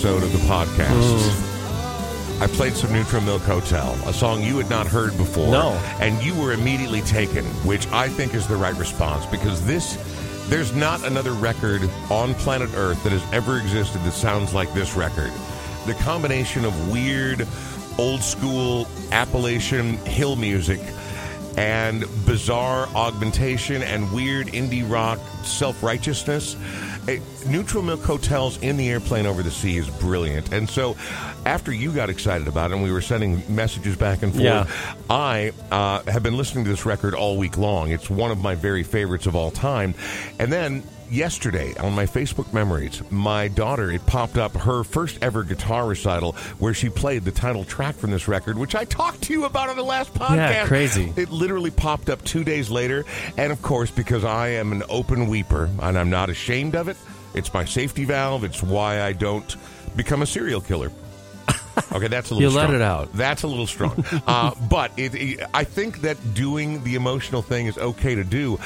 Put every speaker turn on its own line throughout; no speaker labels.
episode of the podcast, I played some Neutral Milk Hotel, a song you had not heard before.
No.
And you were immediately taken, which I think is the right response because this, there's not another record on planet Earth that has ever existed that sounds like this record. The combination of weird, old school Appalachian hill music and bizarre augmentation and weird indie rock self righteousness. Neutral Milk Hotels in the airplane over the sea is brilliant. And so, after you got excited about it and we were sending messages back and forth,
Yeah.
I uh, have been listening to this record all week long. It's one of my very favorites of all time. And then yesterday on my Facebook memories, my daughter, it popped up her first ever guitar recital where she played the title track from this record, which I talked to you about on the last podcast.
Yeah, crazy.
It literally popped up two days later. And of course, because I am an open weeper and I'm not ashamed of it, it's my safety valve. It's why I don't become a serial killer. Okay, that's a little
You let it out.
That's a little strong. uh, but it, it- I think that doing the emotional thing is okay to do.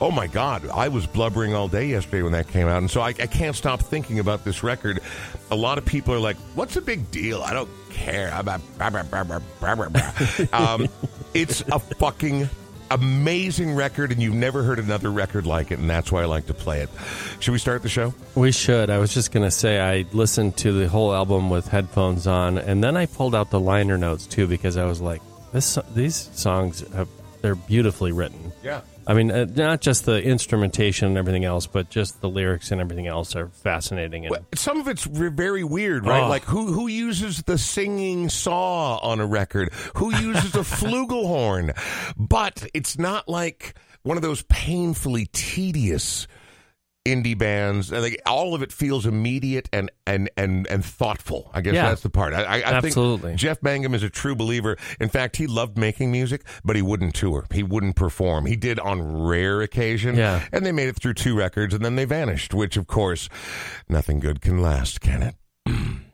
Oh my God, I was blubbering all day yesterday when that came out, and so I, I can't stop thinking about this record. A lot of people are like, "What's the big deal? I don't care." I'm a- blah, blah, blah, blah, blah, blah, blah." um, it's a fucking amazing record, and you've never heard another record like it, and that's why I like to play it. Should we start the show?
We should. I was just going to say I listened to the whole album with headphones on, and then I pulled out the liner notes too because I was like, this these songs have they're beautifully written.
Yeah.
I mean, uh, not just the instrumentation and everything else, but just the lyrics and everything else are fascinating. And
Well, some of it's re- very weird, right?
Oh.
Like who who uses the singing saw on a record? Who uses a flugelhorn? But it's not like one of those painfully tedious indie bands. I think all of it feels immediate and and and and thoughtful. I guess
Yeah.
that's the part. I, I, I
Absolutely.
think Jeff Mangum is a true believer. In fact, he loved making music, but he wouldn't tour. He wouldn't perform. He did on rare occasion.
Yeah.
And they made it through two records and then they vanished, which of course, nothing good can last, can it?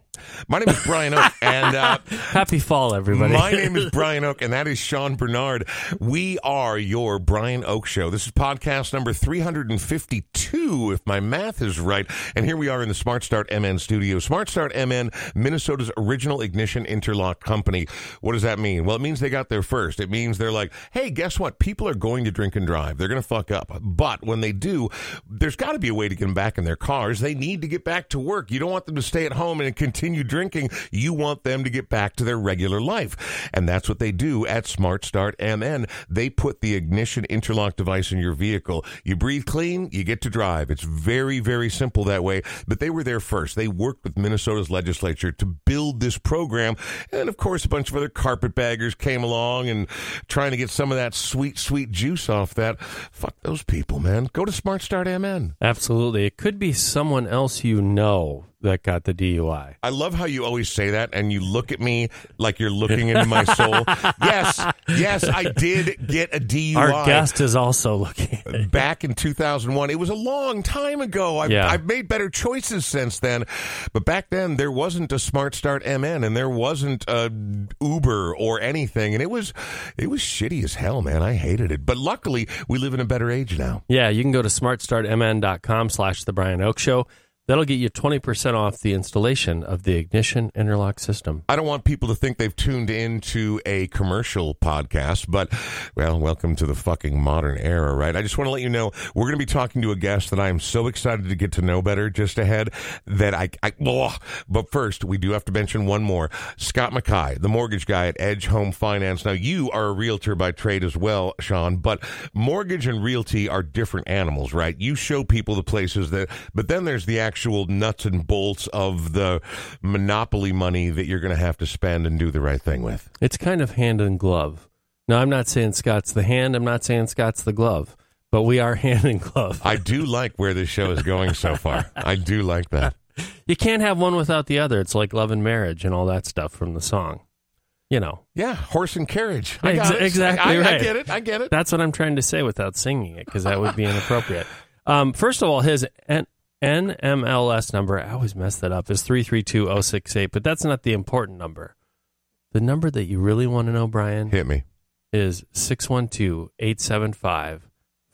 My name is Brian Oake, and uh,
happy fall, everybody.
my name is Brian Oake, and that is Sean Bernard. We are your Brian Oake Show. This is podcast number 352, if my math is right. And here we are in the Smart Start MN studio. Smart Start MN, Minnesota's original ignition interlock company. What does that mean? Well, it means they got there first. It means they're like, hey, guess what? People are going to drink and drive. They're going to fuck up. But when they do, there's got to be a way to get them back in their cars. They need to get back to work. You don't want them to stay at home and continue drinking. You want them to get back to their regular life. And that's what they do at Smart Start MN. They put the ignition interlock device in your vehicle. You breathe clean, you get to drive. It's very, very simple that way. But they were there first. They worked with Minnesota's legislature to build this program. And of course, a bunch of other carpetbaggers came along and trying to get some of that sweet, sweet juice off that. Fuck those people, man. Go to Smart Start MN.
Absolutely, it could be someone else you know that got the DUI.
I love how you always say that and you look at me like you're looking into my soul. yes, yes, I did get a DUI.
Our guest is also looking.
Back in 2001. It was a long time ago. I've,
Yeah.
I've made better choices since then. But back then, there wasn't a Smart Start MN and there wasn't a Uber or anything. And it was, it was shitty as hell, man. I hated it. But luckily, we live in a better age now.
Yeah, you can go to smartstartmn.com slash the Brian Oake Show. That'll get you 20% off the installation of the ignition interlock system.
I don't want people to think they've tuned into a commercial podcast, but well, welcome to the fucking modern era, right? I just want to let you know we're going to be talking to a guest that I am so excited to get to know better just ahead that I, I ugh. but first we do have to mention one more. Scott Mackay, the mortgage guy at Edge Home Finance. Now you are a realtor by trade as well, Sean, but mortgage and realty are different animals, right? You show people the places that, but then there's the actual nuts and bolts of the monopoly money that you're going to have to spend and do the right thing with.
It's kind of hand and glove. Now, I'm not saying Scott's the hand. I'm not saying Scott's the glove, but we are hand and glove.
I do like where this show is going so far. I do like that.
You can't have one without the other. It's like love and marriage and all that stuff from the song. you know,
Yeah, horse and carriage. I
Ex- exactly
I, I get it. I get it.
That's what I'm trying to say without singing it because that would be inappropriate. Um, first of all, his N- NMLS number, I always mess that up, is 332068, but that's not the important number. The number that you really want to know, Brian,
Hit me.
is 612 875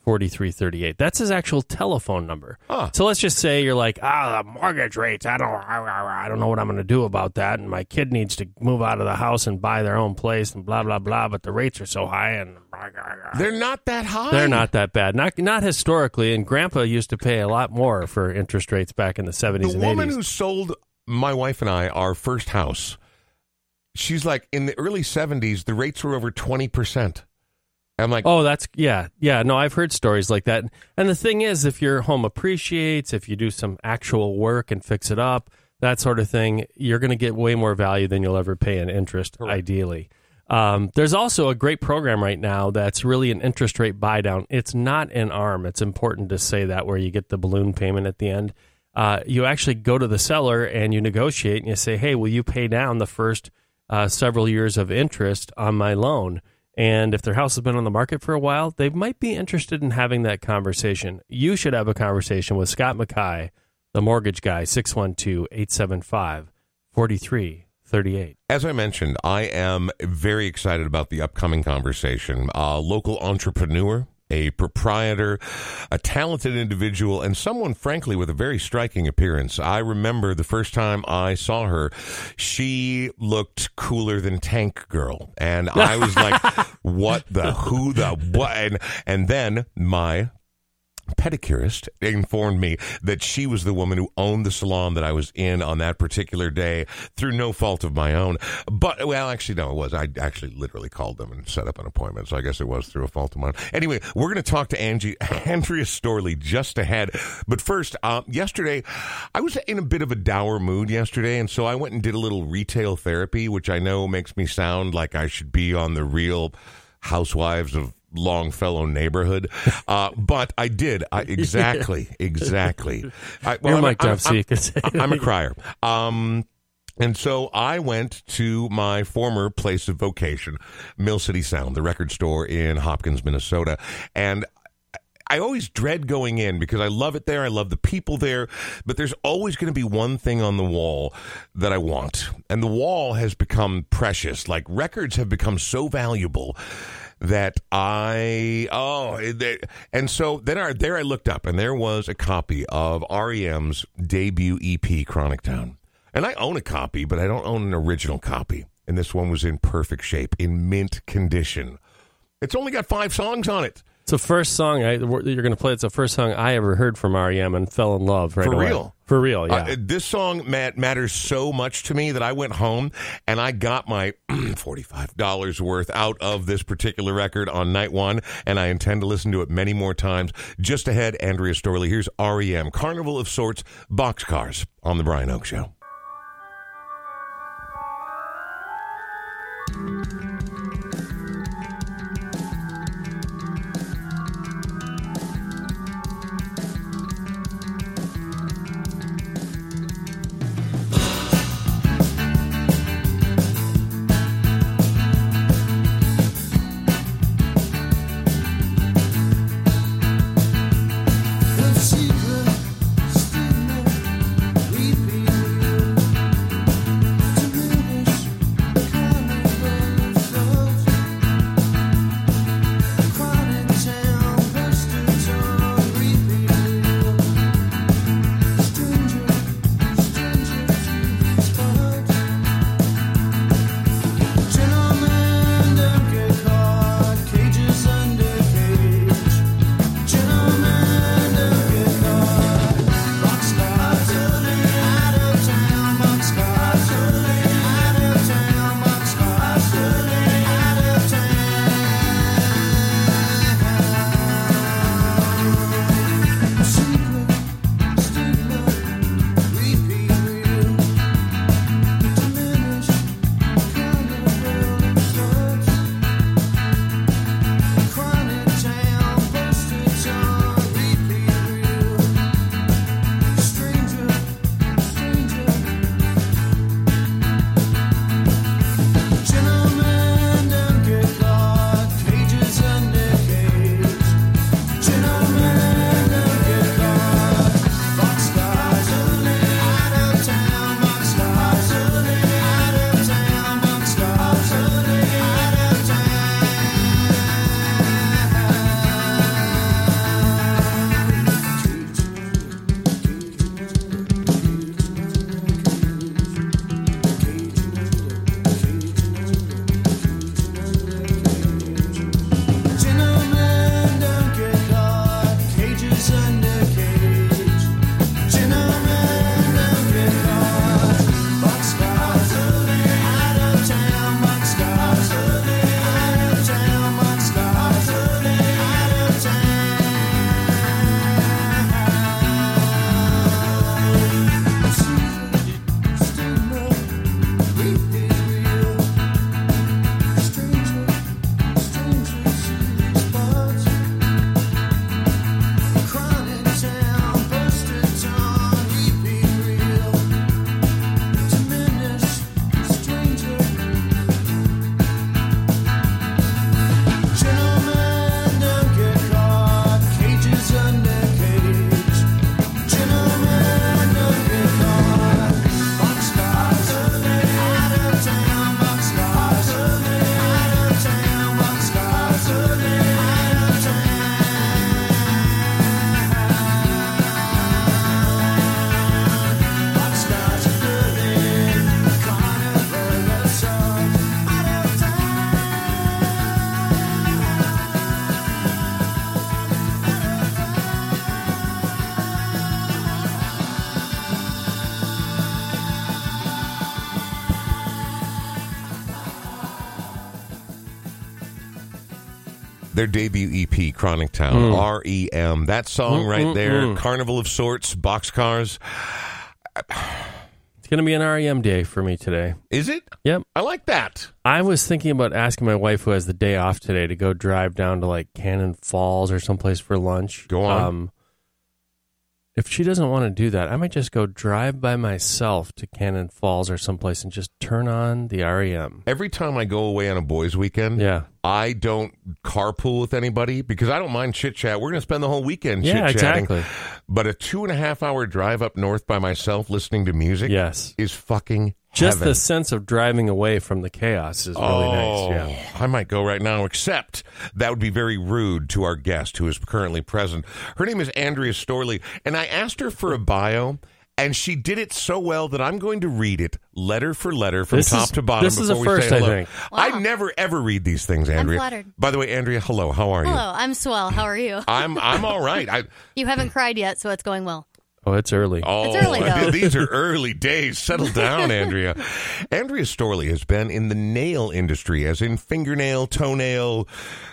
4338. That's his actual telephone number.
Huh.
So let's just say you're like, ah, the mortgage rates. I don't, I, don't know what I'm going to do about that, and my kid needs to move out of the house and buy their own place, and blah blah blah. But the rates are so high, and
They're not that high.
they're not that bad. Not not historically. And Grandpa used to pay a lot more for interest rates back in the 70s
The
and
woman who sold my wife and I our first house, she's like, in the early 70s, the rates were over 20%. I'm like,
Oh, that's yeah, yeah. No, I've heard stories like that. And the thing is, if your home appreciates, if you do some actual work and fix it up, that sort of thing, you're going to get way more value than you'll ever pay in interest. Ideally, um, there's also a great program right now that's really an interest rate buy down. It's not an arm. It's important to say that where you get the balloon payment at the end. Uh, you actually go to the seller and you negotiate and you say, "Hey, will you pay down the first uh, several years of interest on my loan?" And if their house has been on the market for a while, they might be interested in having that conversation. You should have a conversation with Scott McKay, the mortgage guy, 612 875 4338.
As I mentioned, I am very excited about the upcoming conversation. A local entrepreneur, a proprietor, a talented individual, and someone, frankly, with a very striking appearance. I remember the first time I saw her, she looked cooler than Tank Girl. And I was like, what the, who the, what? And, and then my pedicurist informed me that she was the woman who owned the salon that I was in on that particular day through no fault of my own. But, well, actually, no, it was. I actually literally called them and set up an appointment. So I guess it was through a fault of mine. Anyway, we're going to talk to Angie, Andrea Storlie just ahead. But first, uh, yesterday, I was in a bit of a dour mood yesterday. And so I went and did a little retail therapy, which I know makes me sound like I should be on the real housewives of Longfellow neighborhood. Uh, but I did. I, exactly. Exactly. I,
You're
I'm,
mic'd
I'm-
up, so you can say
I'm, I'm a crier. Um, and so I went to my former place of vocation, Mill City Sound, the record store in Hopkins, Minnesota. And I always dread going in because I love it there. I love the people there. But there's always going to be one thing on the wall that I want. And the wall has become precious. Like records have become so valuable that I oh and so then I, there I looked up and there was a copy of REM's debut EP Chronic Town. And I own a copy, but I don't own an original copy. And this one was in perfect shape, in mint condition. It's only got five songs on it.
It's the first song I, you're going to play. It's the first song I ever heard from REM and fell in love right
For
away.
real?
For real, yeah.
Uh, this song mat- matters so much to me that I went home and I got my $45 worth out of this particular record on night one, and I intend to listen to it many more times. Just ahead, Andrea Storlie. Here's REM, Carnival of Sorts, Boxcars on The Brian Oake Show. Debut EP, Chronic Town, hmm. R E M. That song hmm, right hmm, there, Carnival of Sorts, Boxcars.
It's going to be an REM day for me today.
Is it?
Yep.
I like that.
I was thinking about asking my wife, who has the day off today, to go drive down to like Cannon Falls or someplace for lunch.
Go on.
Um, if she doesn't want to do that, I might just go drive by myself to Cannon Falls or someplace and just turn on the REM.
Every time I go away on a boys' weekend,
Yeah.
I don't carpool with anybody because I don't mind chit chat. We're going to spend the whole weekend
Yeah,
chit chatting.
exactly.
But a two and a half hour drive up north by myself listening to music
Yes.
is fucking
Just
heaven.
the sense of driving away from the chaos is really
oh,
nice. Yeah.
I might go right now, except that would be very rude to our guest who is currently present. Her name is Andrea Storlie, and I asked her for a bio. And she did it so well that I'm going to read it letter for letter from
This
top
is-
to bottom.
this is a
we
first, I
hello.
think.
I never ever read these things, Andrea.
flattered.
By the way, Andrea, hello. How are you?
Hello, I'm swell. How are you?
I'm I'm all right. I
You haven't cried yet, so it's going well.
Oh, it's early.
oh,
It's early, though.
these are early days. Settle down, Andrea. Andrea Storlie has been in the nail industry, as in fingernail, toenail,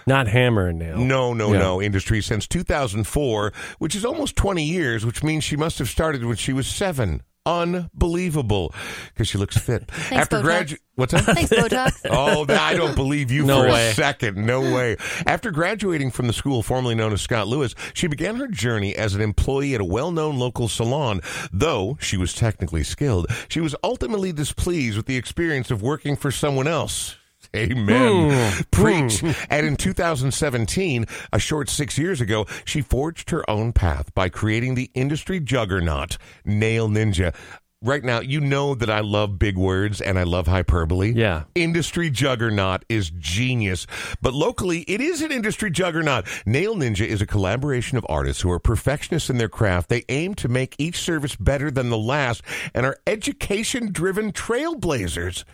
Not hammer and nail.
no, no,
Yeah.
no industry since 2004, which is almost 20 years, which means she must have started when she was seven. Unbelievable, because she looks fit. After
Botox.
gradu- what's that?
Thanks, Botox.
Oh, I don't believe you
No
for
way.
a second. No way. After graduating from the school formerly known as Scot Lewis, she began her journey as an employee at a well-known local salon. Though she was technically skilled, she was ultimately displeased with the experience of working for someone else. Amen. Hmm. Preach. Hmm. And in 2017, a short six years ago, she forged her own path by creating the industry juggernaut, Nail Ninja. Right now, you know that I love big words and I love hyperbole.
Yeah.
Industry juggernaut is genius. But locally, it is an industry juggernaut. Nail Ninja is a collaboration of artists who are perfectionists in their craft. They aim to make each service better than the last and are education driven trailblazers.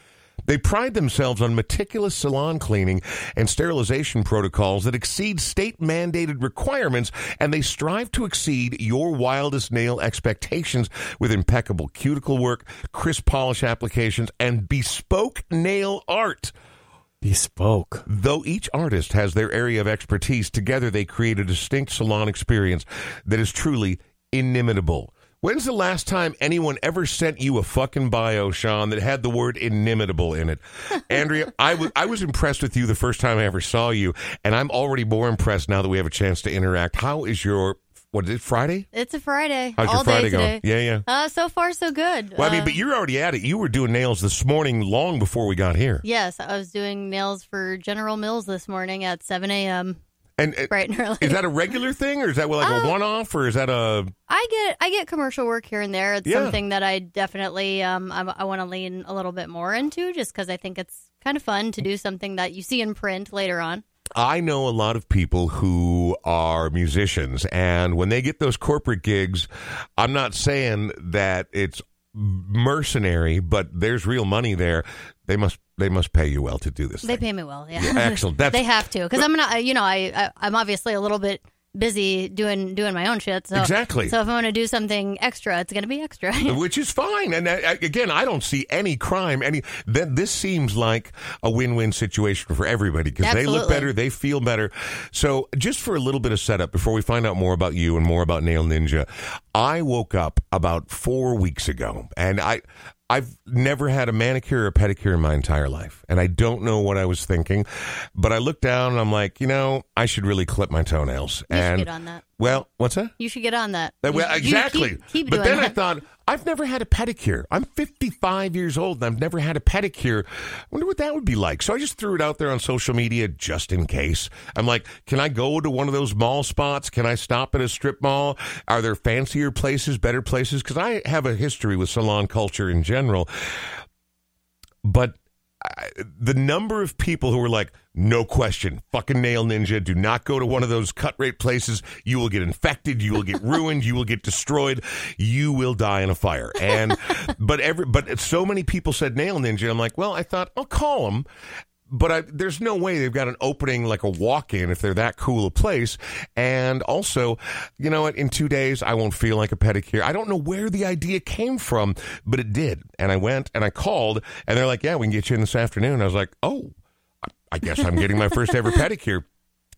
They pride themselves on meticulous salon cleaning and sterilization protocols that exceed state mandated requirements, and they strive to exceed your wildest nail expectations with impeccable cuticle work, crisp polish applications, and bespoke nail art.
Bespoke.
Though each artist has their area of expertise, together they create a distinct salon experience that is truly inimitable. When's the last time anyone ever sent you a fucking bio, Sean, that had the word inimitable in it? Andrea, I I was impressed with you the first time I ever saw you, and I'm already more impressed now that we have a chance to interact. How is your, what is it, Friday?
It's a Friday.
How's
all
your Friday
day
going? Yeah, yeah.
Uh, so far, so good.
Well, I mean,
Uh,
but you're already at it. You were doing nails this morning long before we got here.
yes, I was doing nails for General Mills this morning at 7 a.m.
And uh,
bright and early.
is that a regular thing, or is that like a
Uh,
one off, or is that a
I get I get commercial work here and there. It's
Yeah.
something that I definitely um I, I want to lean a little bit more into, just because I think it's kind of fun to do something that you see in print later on.
I know a lot of people who are musicians, and when they get those corporate gigs, I'm not saying that it's mercenary, but there's real money there. They must they must pay you well to do this.
They
thing.
pay me well, yeah.
excellent. That's
they have to because I'm not. You know, I, I I'm obviously a little bit busy doing doing my own shit. So
Exactly.
So if I want to do something extra, it's going to be extra.
which is fine. And uh, again, I don't see any crime. Any then this seems like a win-win situation for everybody because they look better, they feel better. So, just for a little bit of setup before we find out more about you and more about Nail Ninja, I woke up about four weeks ago, and I. I've never had a manicure or a pedicure in my entire life, and I don't know what I was thinking. But I looked down and I'm like, you know, I should really clip my toenails.
You should
and
get on that.
Well, what's that?
You should get on that.
Uh, Well, exactly.
Keep, keep
but then I thought, I've never had a pedicure. I'm 55 years old and I've never had a pedicure. I wonder what that would be like. So I just threw it out there on social media just in case. I'm like, can I go to one of those mall spots? Can I stop at a strip mall? Are there fancier places, better places? Because I have a history with salon culture in general. But The number of people who were like, no question, fucking nail ninja, do not go to one of those cut rate places. You will get infected. You will get ruined. You will get destroyed. You will die in a fire. And, but every, but so many people said nail ninja. I'm like, well, I thought I'll call them. But I, there's no way they've got an opening like a walk-in if they're that cool a place. And also, you know what? In two days, I won't feel like a pedicure. I don't know where the idea came from, but it did. And I went and I called, and they're like, "Yeah, we can get you in this afternoon." I was like, "Oh, I guess I'm getting my first ever pedicure."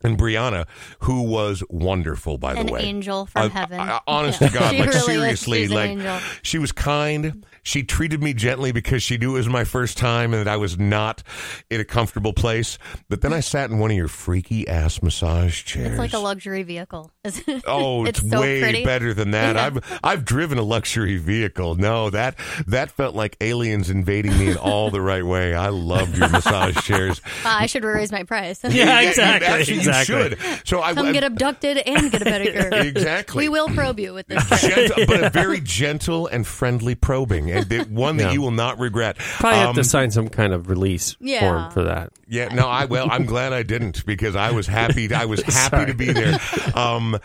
And Brianna, who was wonderful, by
An
the way.
An angel from
Uh,
heaven.
uh, honest
Yeah.
to God,
She
like
really is.
seriously,
She's an
like
angel.
she was kind. She treated me gently because she knew it was my first time and that I was not in a comfortable place. But then I sat in one of your freaky ass massage chairs.
It's like a luxury vehicle. it?
Oh, it's,
so
way
pretty.
better than that.
Yeah.
I've I've driven a luxury vehicle. No, that that felt like aliens invading me in all the right way. I loved your massage chairs.
Uh, I should raise my price.
Yeah,
you-
exactly,
actually, you should. So I
Come get abducted and get a pedicure.
exactly.
We will probe you with this.
Gentle, but a very gentle and friendly probing, and the- one that
Yeah.
you will not regret.
Probably have to
Um,
sign some kind of release
Yeah.
form for that.
Yeah, no, I well, I'm glad I didn't because I was happy. I was happy to be there. Um,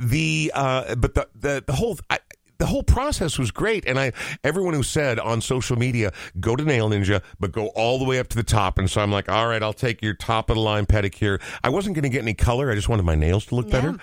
the uh, but the the the whole. I, the whole process was great, and I everyone who said on social media, "Go to Nail Ninja, but go all the way up to the top." And so I'm like, "All right, I'll take your top of the line pedicure." I wasn't going to get any color; I just wanted my nails to look better.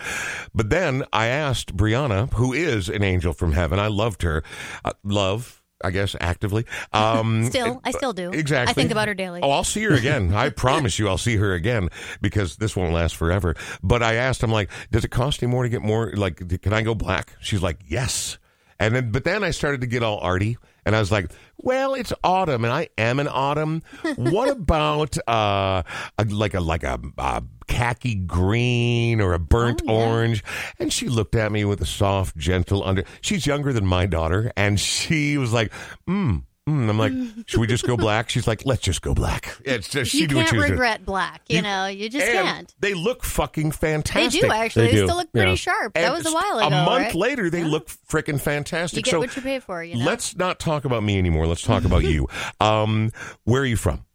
But then I asked Brianna, who is an angel from heaven, I loved her, uh, love. I guess actively. Um,
Still, I still do.
Exactly.
I think about her daily.
Oh, I'll see her again. I promise you, I'll see her again because this won't last forever. But I asked, I'm like, does it cost any more to get more? Like, can I go black? She's like, yes. And then, but then I started to get all arty, and I was like, well, it's autumn, and I am an autumn. what about uh, a, like a like a, a khaki green or a burnt
Oh, yeah.
orange? And she looked at me with a soft, gentle under. She's younger than my daughter, and she was like, mm. Mm. I'm like, should we just go black? She's like, let's just go black. It's just she
you
what
can't
she was doing.
regret black. You,
You-
know, you just
And
can't.
They look fucking fantastic.
They do actually.
They
They,
do.
still look pretty
Yeah.
sharp.
And
that was a while ago.
A month
right?
later, they
Yeah.
look freaking fantastic.
You get
so
what you pay for. You know.
let's not talk about me anymore. Let's talk about you. Um, where are you from?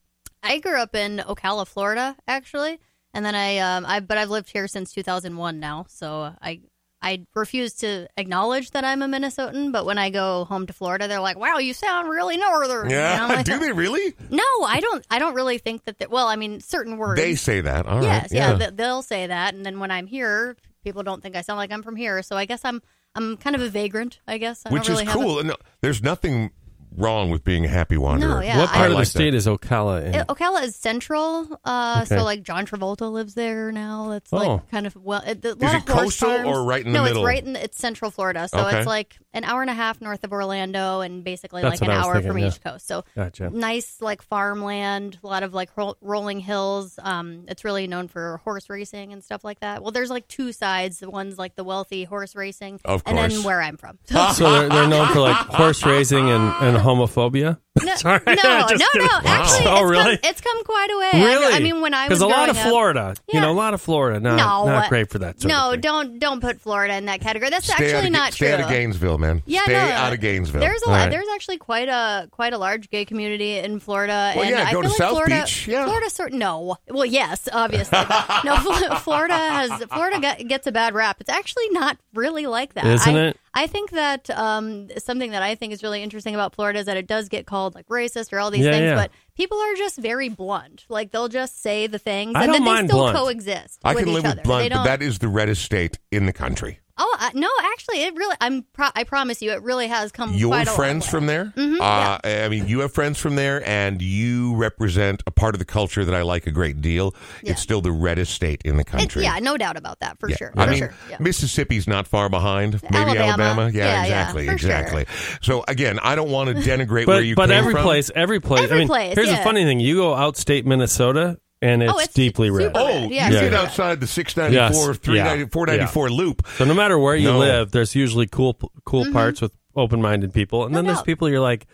I grew up in Ocala, Florida, actually, and then I, um, I, but I've lived here since 2001 now. So I, I refuse to acknowledge that I'm a Minnesotan. But when I go home to Florida, they're like, "Wow, you sound really northern." I'm like,
do they really?
No, I don't. I don't really think that. they- Well, I mean, certain words.
They say that. All right.
yes, yeah,
yeah.
th- they'll say that, and then when I'm here, people don't think I sound like I'm from here. So I guess I'm, I'm kind of a vagrant. I guess, I
Which
don't
is
really have a-
cool. No, there's nothing wrong with being a happy wanderer.
No, yeah,
what
I-
part of the
like that.
state is Ocala in?
It- Ocala is central, uh,
Okay.
so like John Travolta lives there now. That's
Oh.
like kind of well. It, a lot
Is
of
it
horse
coastal
farms.
or right in the
no,
middle?
it's right in it's central Florida, so
Okay.
it's like an hour and a half north of Orlando, and basically
That's
like an hour
thinking,
from
yeah.
each coast. So
Gotcha.
nice like farmland, a lot of like ro- rolling hills. Um, it's really known for horse racing and stuff like that. Well, there's like two sides. The one's like the wealthy horse racing,
Of
and then where I'm from.
So they're, they're known for like horse racing and, and homophobia.
No,
Sorry,
no,
just
no,
kidding.
no. Actually,
Oh,
it's
really?
Come, it's come quite a way. I-
Really?
I, mean, when I was
because a lot of
growing up-
Florida, you know, a lot of Florida, not
No,
not great for that. Sort
no,
of thing.
don't don't put Florida in that category. That's
Stay
actually
out of,
not
stay
true.
out of Gainesville, man.
Yeah,
stay
no,
out of Gainesville.
There's a lot.
right.
There's actually quite a quite a large gay community in Florida.
Well,
and
yeah,
I
go to
feel like
South
Florida,
Beach, yeah.
Florida sort no. Well, yes, obviously. no, Florida has Florida gets a bad rap. It's actually not really like that,
Isn't
I,
it?
I think that um, something that I think is really interesting about Florida is that it does get called like racist or all these
Yeah,
things,
yeah.
but people are just very blunt. Like they'll just say the things,
I
and
don't
then
mind
they still
blunt.
coexist.
I
with
can
each
live
other.
with blunt, but that is the reddest state in the country.
Oh uh, no, actually, it really. I'm. Pro- I promise you, it really has come.
Your
quite a long
friends
way.
from there?
Mhm,
uh, I mean, you have friends from there, and you represent a part of the culture that I like a great deal.
Yeah.
It's still the reddest state in the
It-
country.
yeah, no doubt about that for
Yeah.
sure.
I mean,
sure. Yeah.
Mississippi's not far behind. Maybe
Alabama.
Alabama. Yeah,
Yeah, yeah,
exactly,
sure.
exactly. So again, I don't want to denigrate
but
where you
but
came
every
from.
place, every place.
Every
I mean,
place,
here's the funny thing: you go outstate Minnesota, and it's,
Oh, it's
deeply
super
red.
red.
Oh,
Yeah,
you
yeah,
get outside the 694,
Yes.
390,
Yeah.
494 loop.
So no matter where you
No.
live, there's usually cool cool parts with open minded people, and
Mm-hmm. No
then there's people you're like,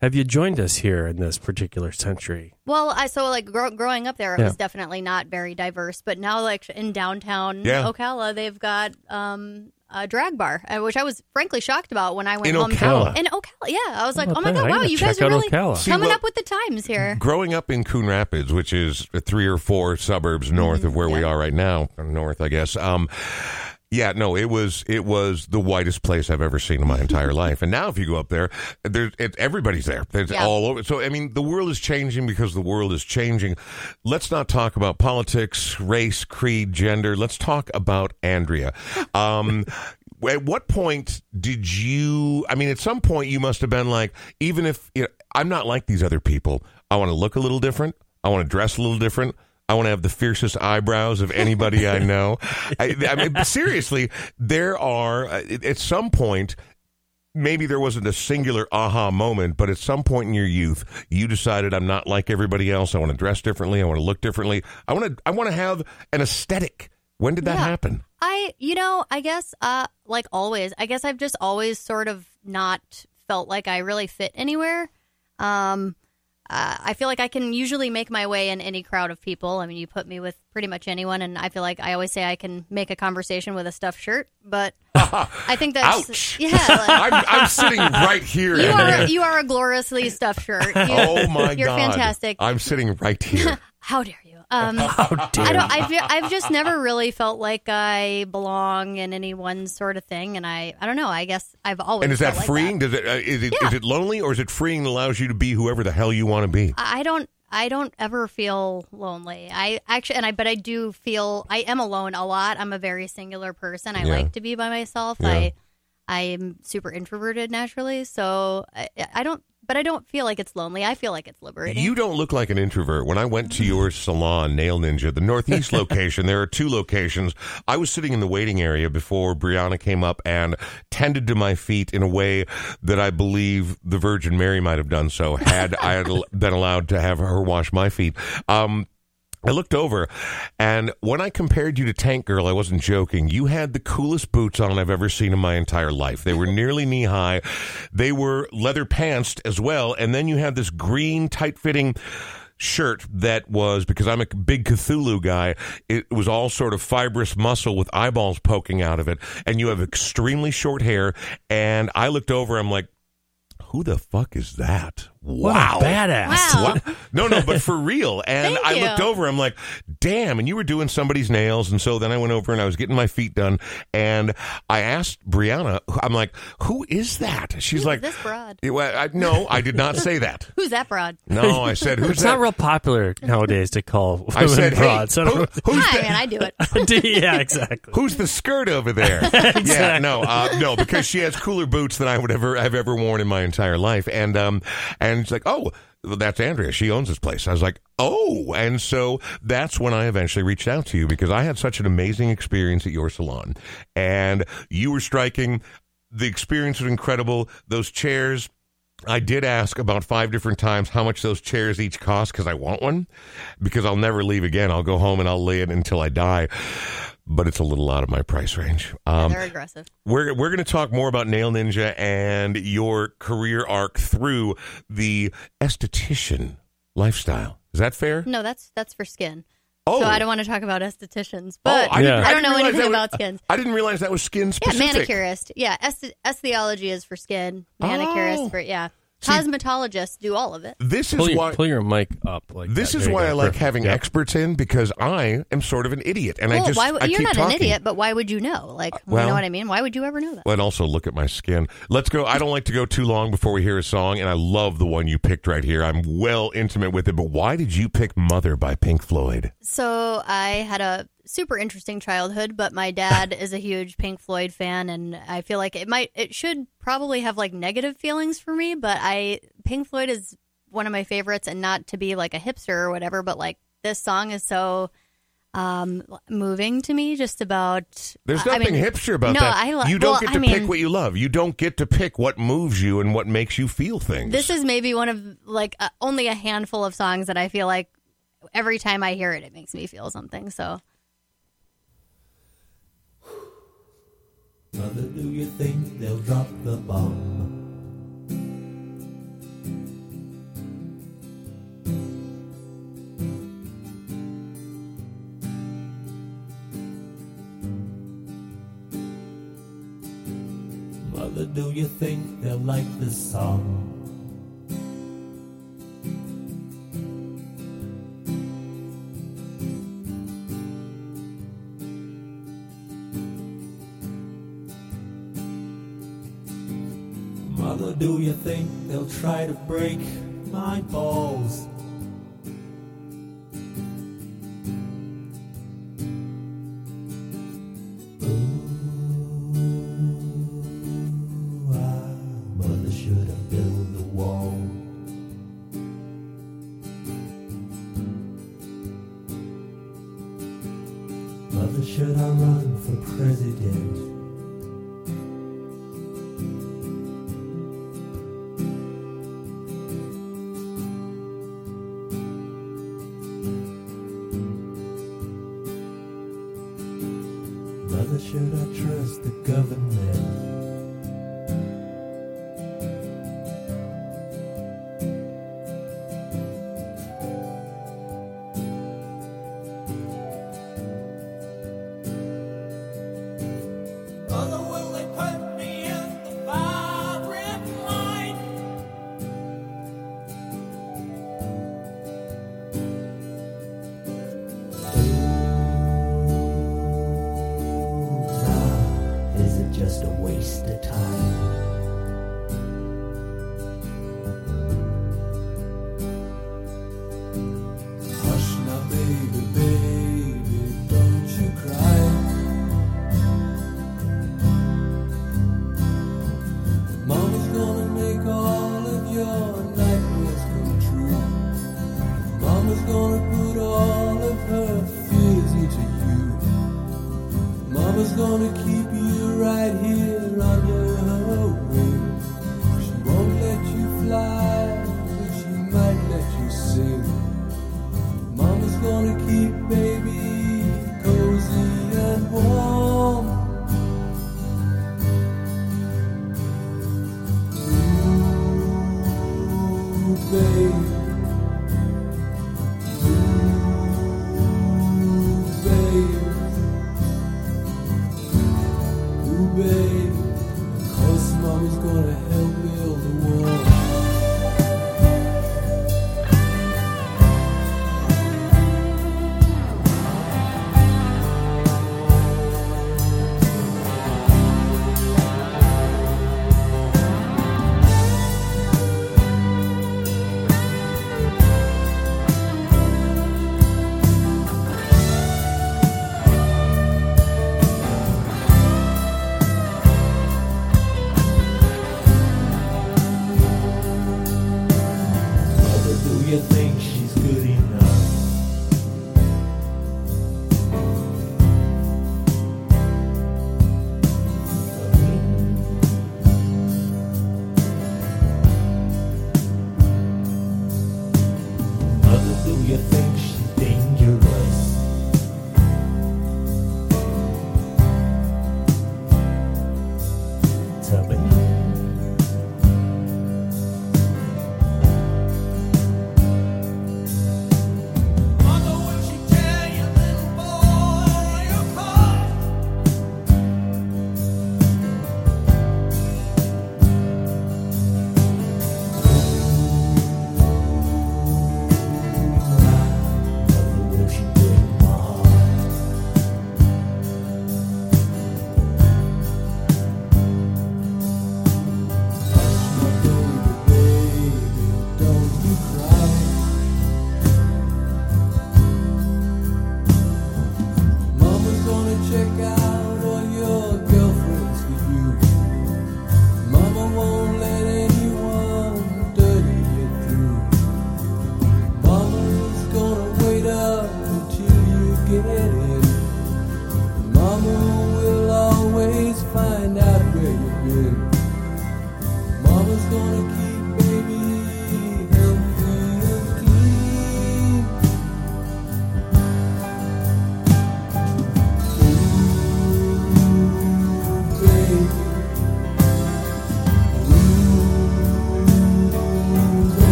have you joined us here in this particular century?
Well, I so like grow, growing up there, it
Yeah.
was definitely not very diverse. But now, like in downtown
Yeah.
Ocala, they've got um, a drag bar, uh, which I was frankly shocked about when I went
In
home.
Ocala?
In Ocala, yeah, I was like,
about
oh my
that?
god, wow, you guys are really
Ocala.
See,
coming
what-
up with the times here.
Growing up in Coon Rapids, which is three or four suburbs north of where we
Mm-hmm.
are right now, north, I guess. Um, yeah, no, it was it was the whitest place I've ever seen in my entire life. And now, if you go up there, there's it, everybody's there. It's
Yeah.
all over. So, I mean, the world is changing because the world is changing. Let's not talk about politics, race, creed, gender. Let's talk about Andrea. Um, at what point did you? I mean, at some point, you must have been like, even if you know, I'm not like these other people, I want to look a little different. I want to dress a little different. I want to have the fiercest eyebrows of anybody I know. I, I mean, seriously, there are uh, at some point. Maybe there wasn't a singular aha moment, but at some point in your youth, you decided I'm not like everybody else. I want to dress differently. I want to look differently. I want to. I want to have an aesthetic. When did that
Yeah.
happen?
I, you know, I guess, uh, like always, I guess I've just always sort of not felt like I really fit anywhere. Um, uh, I feel like I can usually make my way in any crowd of people. I mean, you put me with pretty much anyone, and I feel like I always say I can make a conversation with a stuffed shirt. But I think that's
Ouch.
yeah. like-
I'm, I'm sitting right here.
you are you are a gloriously stuffed shirt. You,
oh my god.
you're fantastic.
I'm sitting right here.
How dare you? Um,
dare
I don't. I've, I've just never really felt like I belong in any one sort of thing, and I I don't know. I guess I've always.
And is that
felt like
freeing? Does it uh, is it is
Yeah.
it lonely or is it freeing and allows you to be whoever the hell you want to be?
I I don't. I don't ever feel lonely. I actually, and I, but I do feel I am alone a lot. I'm a very singular person. I
Yeah.
like to be by myself.
Yeah.
I, I am super introverted naturally, so I, I don't. But I don't feel like it's lonely. I feel like it's liberating.
You don't look like an introvert. When I went to your salon, Nail Ninja, the Northeast location, there are two locations. I was sitting in the waiting area before Brianna came up and tended to my feet in a way that I believe the Virgin Mary might have done so had I been allowed to have her wash my feet. Um, I looked over, and when I compared you to Tank Girl, I wasn't joking. You had the coolest boots on I've ever seen in my entire life. They were nearly knee high. They were leather pantsed as well, and then you had this green, tight fitting shirt that was because I'm a big Cthulhu guy. It was all sort of fibrous muscle with eyeballs poking out of it, and you have extremely short hair. And I looked over, I'm like, who the fuck is that?
What
wow.
a badass.
Wow.
What? No, no, but for real. And
Thank
I
you.
looked over, I'm like, damn. And you were doing somebody's nails. And so then I went over and I was getting my feet done. And I asked Brianna, I'm like, who is that? She's
Who's
like,
this broad?
"Eh, well, I, no, I did not say that.
Who's that broad?
No, I said, who's
It's
that?
not real popular nowadays to call women
I said, hey,
broads. I don't
who- who's,
Hi,
the,
man. I do it.
yeah, exactly.
who's the skirt over there? Yeah, no, uh, no, because she has cooler boots than I would ever have ever worn in my entire life. And um, and she's like, oh, that's Andrea. She owns this place. I was like, oh, and so that's when I eventually reached out to you because I had such an amazing experience at your salon, and you were striking. The experience was incredible. Those chairs. I did ask about five different times how much those chairs each cost because I want one because I'll never leave again. I'll go home and I'll lay it until I die. But it's a little out of my price range. Um,
They're aggressive.
we're we're going to talk more about Nail Ninja and your career arc through the esthetician lifestyle. Is that fair?
No, that's that's for skin.
Oh,
So I don't want to talk about estheticians,
Oh,
but
I,
Yeah.
I don't
didn't
know anything
that
about
was,
skins.
I didn't realize that was skin specific.
Yeah, manicurist. Yeah, est- estheology is for skin. Manicurist
Oh.
for yeah.
See-
Cosmetologists do all of it.
This is
Pull your,
why
pull your mic up like
this
that.
is
There
why
go.
I like
Perfect.
having
Yep.
experts in because I am sort of an idiot and I
well,
just
why,
I
you're
keep
not
talking.
an idiot, but why would you know? Like, you
well-
know what I mean? Why would you ever know that?
Well, And also look at my skin. Let's go. I don't like to go too long before we hear a song, and I love the one you picked right here. I'm well intimate with it, but why did you pick Mother by Pink Floyd?
So I had a super interesting childhood, but my dad is a huge Pink Floyd fan, and I feel like it might, it should probably have like negative feelings for me. But I, Pink Floyd is one of my favorites, and not to be like a hipster or whatever, but like this song is so um moving to me just about
There's
I
nothing
mean,
hipster about
no,
that.
I lo-
you don't
well,
get
I
to pick what you love. You don't get to pick what moves you and what makes you feel things.
This is maybe one of like uh, only a handful of songs that I feel like every time I hear it, it makes me feel something. So
Mother, do you think they'll drop the bomb? Mother, do you think they'll like this song? Think they'll try to break my balls?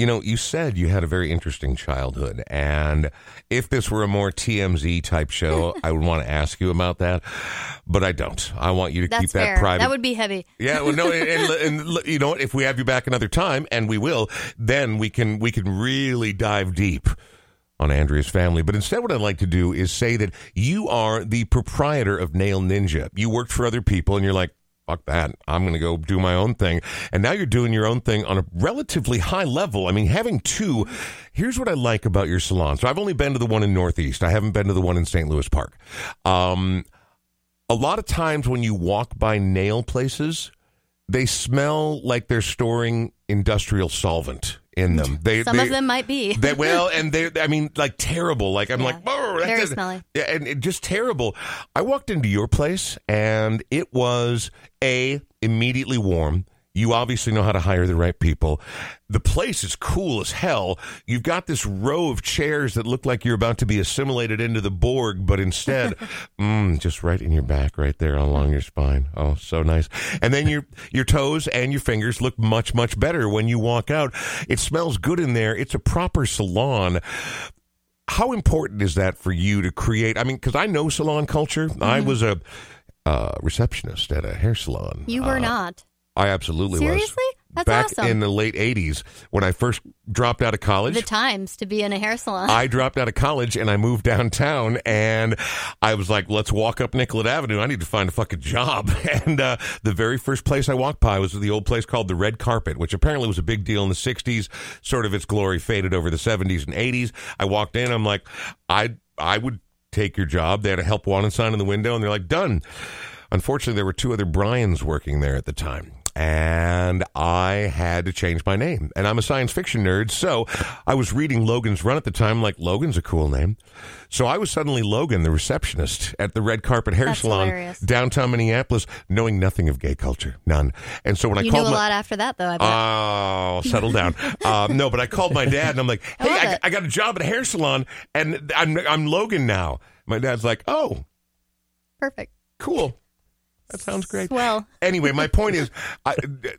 You
know, you said you had a very interesting childhood, and if this were a more TMZ type show, I would want to ask you about that, but I don't. I want you to
That's
keep that
fair.
private.
That would be heavy.
Yeah, well, no, and, and, and you know what? If we have you back another time, and we will, then we can we can really dive deep on Andrea's family. But instead, what I'd like to do is say that you are the proprietor of Nail Ninja. You worked for other people, and you're like, fuck that. I'm going to go do my own thing. And now you're doing your own thing on a relatively high level. I mean, having two, here's what I like about your salon. So I've only been to the one in Northeast. I haven't been to the one in St. Louis Park. Um, a lot of times when you walk by nail places, they smell like they're storing industrial solvent in them. They,
Some
they,
of them might be.
they well, and they I mean, like terrible. Like I'm
Yeah.
like, oh, that
Very smelly.
Yeah, and it, just terrible. I walked into your place, and it was a immediately warm. You obviously know how to hire the right people. The place is cool as hell. You've got this row of chairs that look like you're about to be assimilated into the Borg, but instead, mm, just right in your back, right there along your spine. Oh, so nice. And then your your toes and your fingers look much much better when you walk out. It smells good in there. It's a proper salon how important is that for you to create? I mean, because I know salon culture.
Mm-hmm.
I was a uh, receptionist at a hair salon.
You were
Uh,
not.
I absolutely
Seriously?
was.
That's
Back
awesome.
in the late '80s, when I first dropped out of college,
The times to be in a hair salon.
I dropped out of college and I moved downtown and I was like, let's walk up Nicollet Avenue. I need to find a fucking job. And uh, the very first place I walked by was the old place called the Red Carpet, which apparently was a big deal in the 60s. Sort of its glory faded over the 70s and 80s. I walked in. I'm like, I, I would take your job. They had a help wanted sign in the window and they're like, done. Unfortunately, there were two other Brians working there at the time. And I had to change my name. And I'm a science fiction nerd. So I was reading Logan's Run at the time, like, Logan's a cool name. So I was suddenly Logan, the receptionist at the Red Carpet Hair
That's
Salon,
hilarious.
downtown Minneapolis, knowing nothing of gay culture. None. And so when I
you knew
called
a
my.
lot after that, though. I bet.
Oh, settle down. um, no, but I called my dad and I'm like, "Hey,
love
I. I got a job at a hair salon, and I'm I'm Logan now." My dad's like, "Oh,
Perfect.
cool. That sounds great."
Well,
Anyway, my point is, I,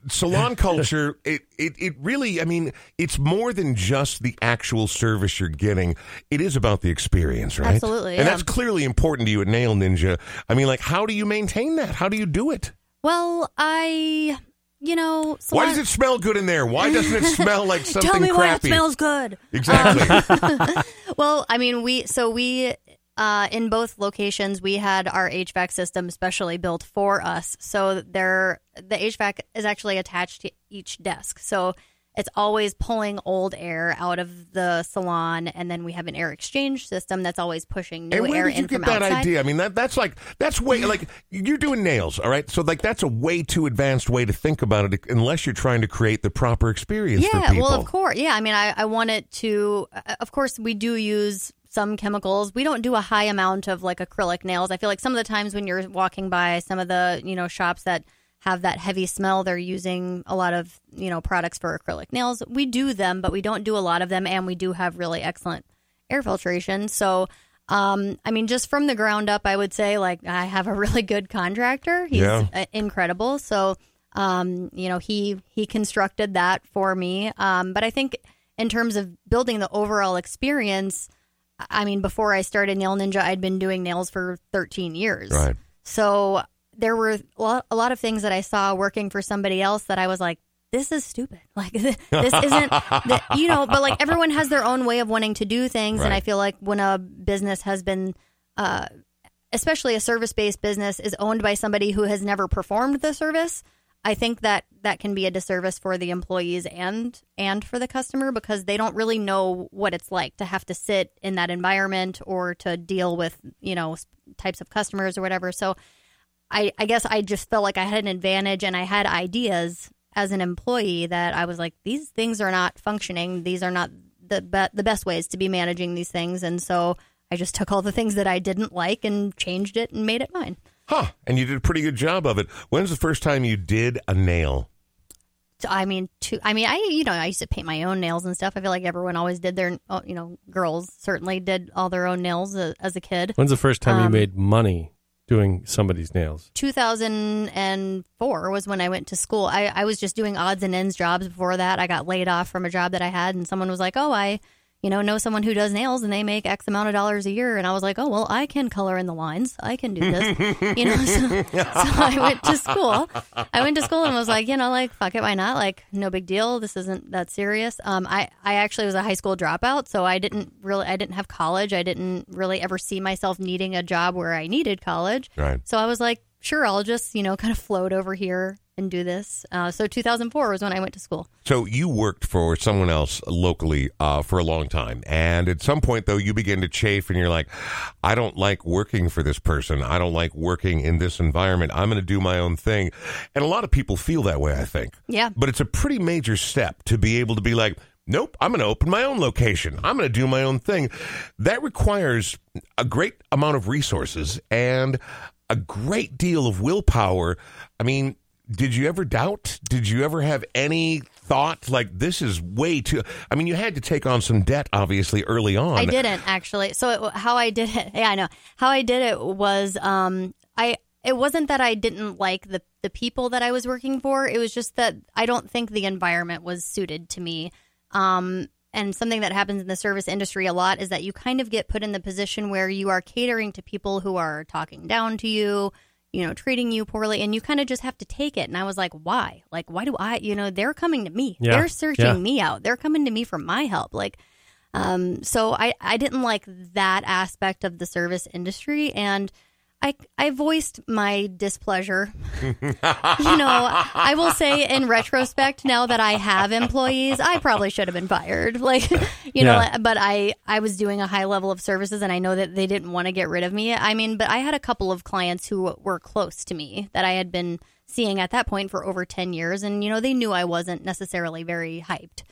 salon culture. It, it it really. I mean, it's more than just the actual service you're getting. It is about the experience, right?
Absolutely,
and
yeah.
that's clearly important to you at Nail Ninja. I mean, like, how do you maintain that? How do you do it?
well, I, you know,
Why does it smell good in there? Why doesn't it smell like something
Tell me
crappy?
why it smells good.
Exactly.
Well, I mean, we so we uh, in both locations we had our HVAC system specially built for us. So there, the HVAC is actually attached to each desk. So it's always pulling old air out of the salon, and then we have an air exchange system that's always pushing new
and where
air
did you get that
outside.
idea? I mean, that that's like that's way like you're doing nails, all right? So like that's a way too advanced way to think about it, unless you're trying to create the proper experience for
Yeah, well, of course. Yeah, I mean, I, I want it to. uh, Of course, we do use some chemicals. We don't do a high amount of like acrylic nails. I feel like some of the times when you're walking by some of the you know shops that have that heavy smell, they're using a lot of you know products for acrylic nails. We do them, but we don't do a lot of them, and we do have really excellent air filtration. So. Um, I mean, just from the ground up, I would say like I have a really good contractor. He's
Yeah.
uh, incredible. So, um, you know, he he constructed that for me. Um, but I think in terms of building the overall experience, I mean, before I started Nail Ninja, I'd been doing nails for 13 years.
Right.
So there were a lot, of things that I saw working for somebody else that I was like, this is stupid. Like this isn't, the, you know. But like everyone has their own way of wanting to do things, and I feel like when a business has been, uh, especially a service based business, is owned by somebody who has never performed the service. I think that that can be a disservice for the employees and and for the customer because they don't really know what it's like to have to sit in that environment or to deal with you know types of customers or whatever. So I I guess I just felt like I had an advantage and I had ideas as an employee that I was like these things are not functioning. These are not the be- the best ways to be managing these things and so I just took all the things that I didn't like and changed it and made it mine.
Huh. And you did a pretty good job of it. When's the first time you did a nail?
So, I mean, to I mean, I you know I used to paint my own nails and stuff. I feel like everyone always did their oh, you know girls certainly did all their own nails as, as a kid.
When's the first time you
Um,
made money doing somebody's nails?
2004 was when I went to school. I, I was just doing odds and ends jobs before that. I got laid off from a job that I had, and someone was like, "Oh, I, you know, know someone who does nails, and they make X amount of dollars a year." And I was like, "Oh, well, I can color in the lines. I can do this." you know, so, so I went to school. I went to school and was like, you know, like fuck it, why not? Like, no big deal. This isn't that serious. Um, I I actually was a high school dropout, so I didn't really, I didn't have college. I didn't really ever see myself needing a job where I needed college.
Right.
So I was like, sure, I'll just you know kind of float over here and do this. Uh, so 2004 was when I went to school.
So you worked for someone else locally uh, for a long time, and at some point though, you begin to chafe, and you're like, "I don't like working for this person. I don't like working in this environment. I'm going to do my own thing." And a lot of people feel that way, I think.
Yeah.
But it's a pretty major step to be able to be like, "Nope, I'm going to open my own location. I'm going to do my own thing." That requires a great amount of resources and a great deal of willpower. I mean, did you ever doubt? Did you ever have any thought like this is way too? I mean, you had to take on some debt, obviously, early on.
I didn't actually. So it, how I did it, yeah, I know how I did it was um, I. It wasn't that I didn't like the the people that I was working for. It was just that I don't think the environment was suited to me. Um, and something that happens in the service industry a lot is that you kind of get put in the position where you are catering to people who are talking down to you, you know, treating you poorly, and you kind of just have to take it. And I was like, why? Like, why do I, you know, they're coming to me.
Yeah.
They're searching
Yeah.
me out. They're coming to me for my help. Like, um, so I, I didn't like that aspect of the service industry and I, I voiced my displeasure. you know, I will say in retrospect, now that I have employees, I probably should have been fired. Like, you know, but I, I was doing a high level of services and I know that they didn't want to get rid of me. I mean, but I had a couple of clients who were close to me that I had been seeing at that point for over 10 years. And, you know, they knew I wasn't necessarily very hyped.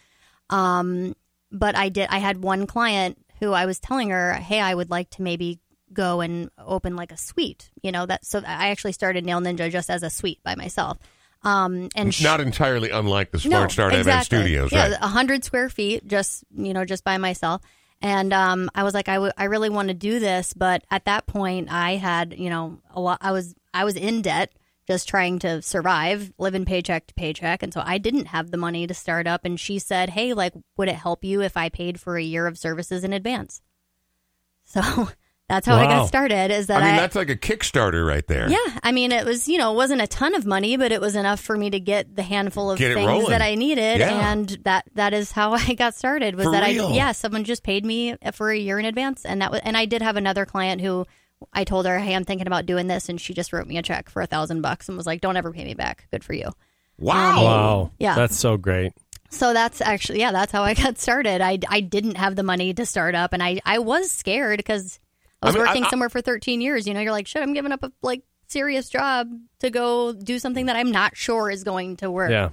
Um, but I did. I had one client who I was telling her, "Hey, I would like to maybe go and open like a suite." You know that. So I actually started Nail Ninja just as a suite by myself. Um, and she-
Not entirely unlike the Smart Start MN
exactly.
Studios,
Yeah,
right?
a hundred square feet, just you know, just by myself. And um, I was like, I, w- I really want to do this, but at that point, I had you know a lot. I was I was in debt, just trying to survive, living paycheck to paycheck, and so I didn't have the money to start up. And she said, Hey, like, would it help you if I paid for a year of services in advance? So that's how I got started. Is that
I mean,
I,
that's like a Kickstarter right there.
yeah, I mean, it was you know, it wasn't a ton of money, but it was enough for me to get the handful of
Get
things that I needed,
Yeah.
and that that is how I got started. Was
For
that
real?
I yeah, someone just paid me for a year in advance, and that was and I did have another client who I told her, hey, I'm thinking about doing this, and she just wrote me a check for a thousand bucks and was like, don't ever pay me back. Good for you.
Wow.
Um, wow.
Yeah.
That's so great.
So that's actually yeah, that's how I got started. I I didn't have the money to start up, and I I was scared because I was
I mean,
working
I-
somewhere for 13 years. You know, you're like, shit, I'm giving up a like serious job to go do something that I'm not sure is going to work.
Yeah.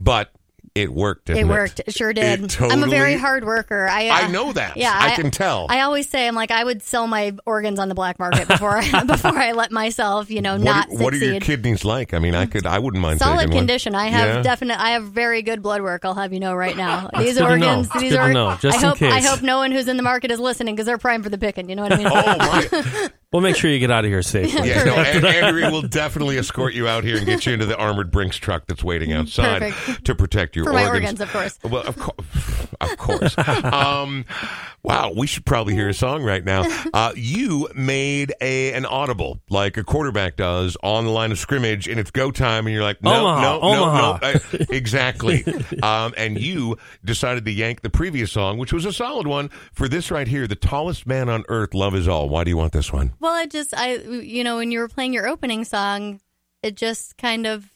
But it worked. Didn't
It worked. It sure did.
It
I'm a very hard worker. I uh,
I know that.
Yeah,
I can tell.
I always say I'm like I would sell my organs on the black market before I, before I let myself, you know,
What,
not
are, what are your kidneys like? I mean, I could. I wouldn't mind
Solid
taking one.
condition. I have
Yeah.
definite. I have very good blood work. I'll have you know right now. These
good to know.
organs. These
good to
organs.
know, just
I
in
hope. I hope no one who's in the market is listening because they're prime for the picking. You know what I mean?
Oh my!
We'll make sure you get out of here safely.
Yeah, no, An- Andrea will definitely escort you out here and get you into the armored Brinks truck that's waiting outside
Perfect.
to protect your
For my
organs.
organs, of course.
Well, of course, of course. um, wow, we should probably hear a song right now. Uh, you made a an audible like a quarterback does on the line of scrimmage, and it's go time, and you're like, no,
Omaha,
no,
Omaha.
no, no, uh, exactly. um, and you decided to yank the previous song, which was a solid one, for this right here, the tallest man on earth. Love is all. Why do you want this one?
Well, I just, I, you know, when you were playing your opening song, it just kind of,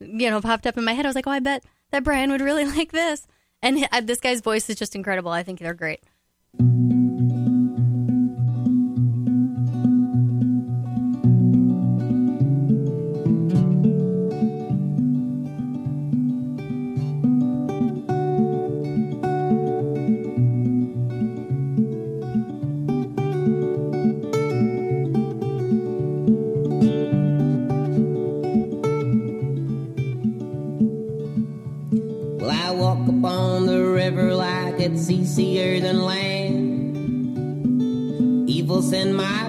you know, popped up in my head. I was like, oh, I bet that Brian would really like this. And this guy's voice is just incredible. I think they're great.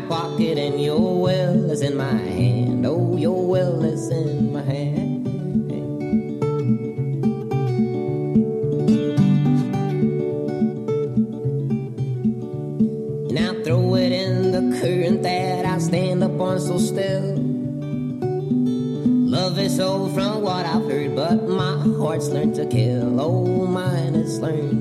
Pocket and your will is in my hand. Oh, your will is in my hand. And I throw it in the current that I stand upon so still. Love is old from what I've heard, but my heart's learned to kill. Oh, mine has learned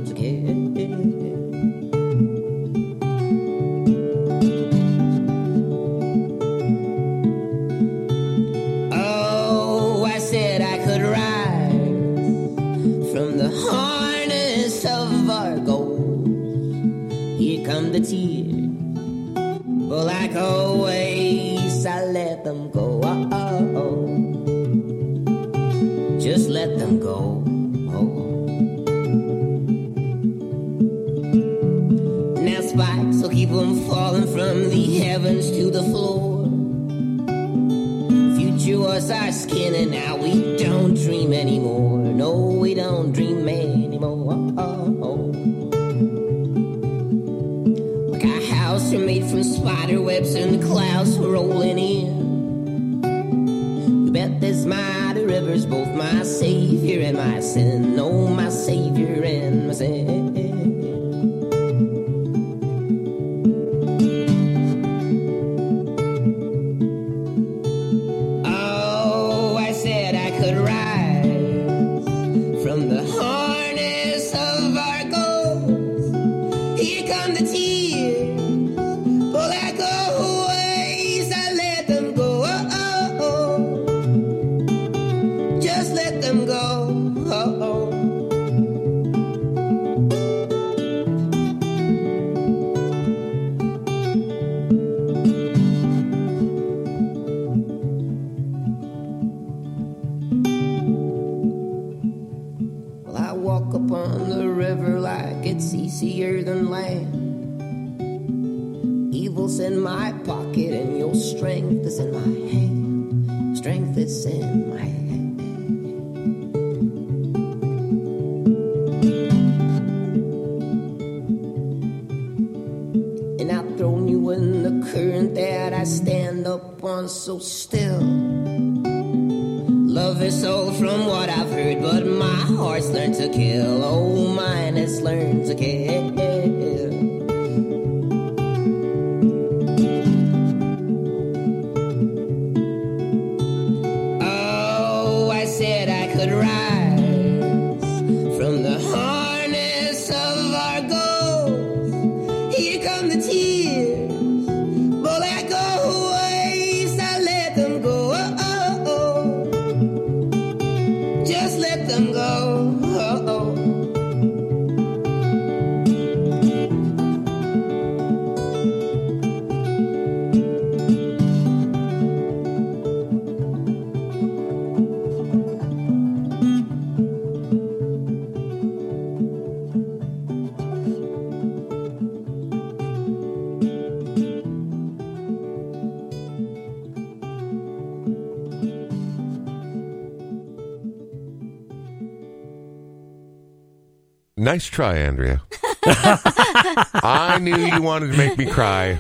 Nice try, Andrea. I knew you wanted to make me cry.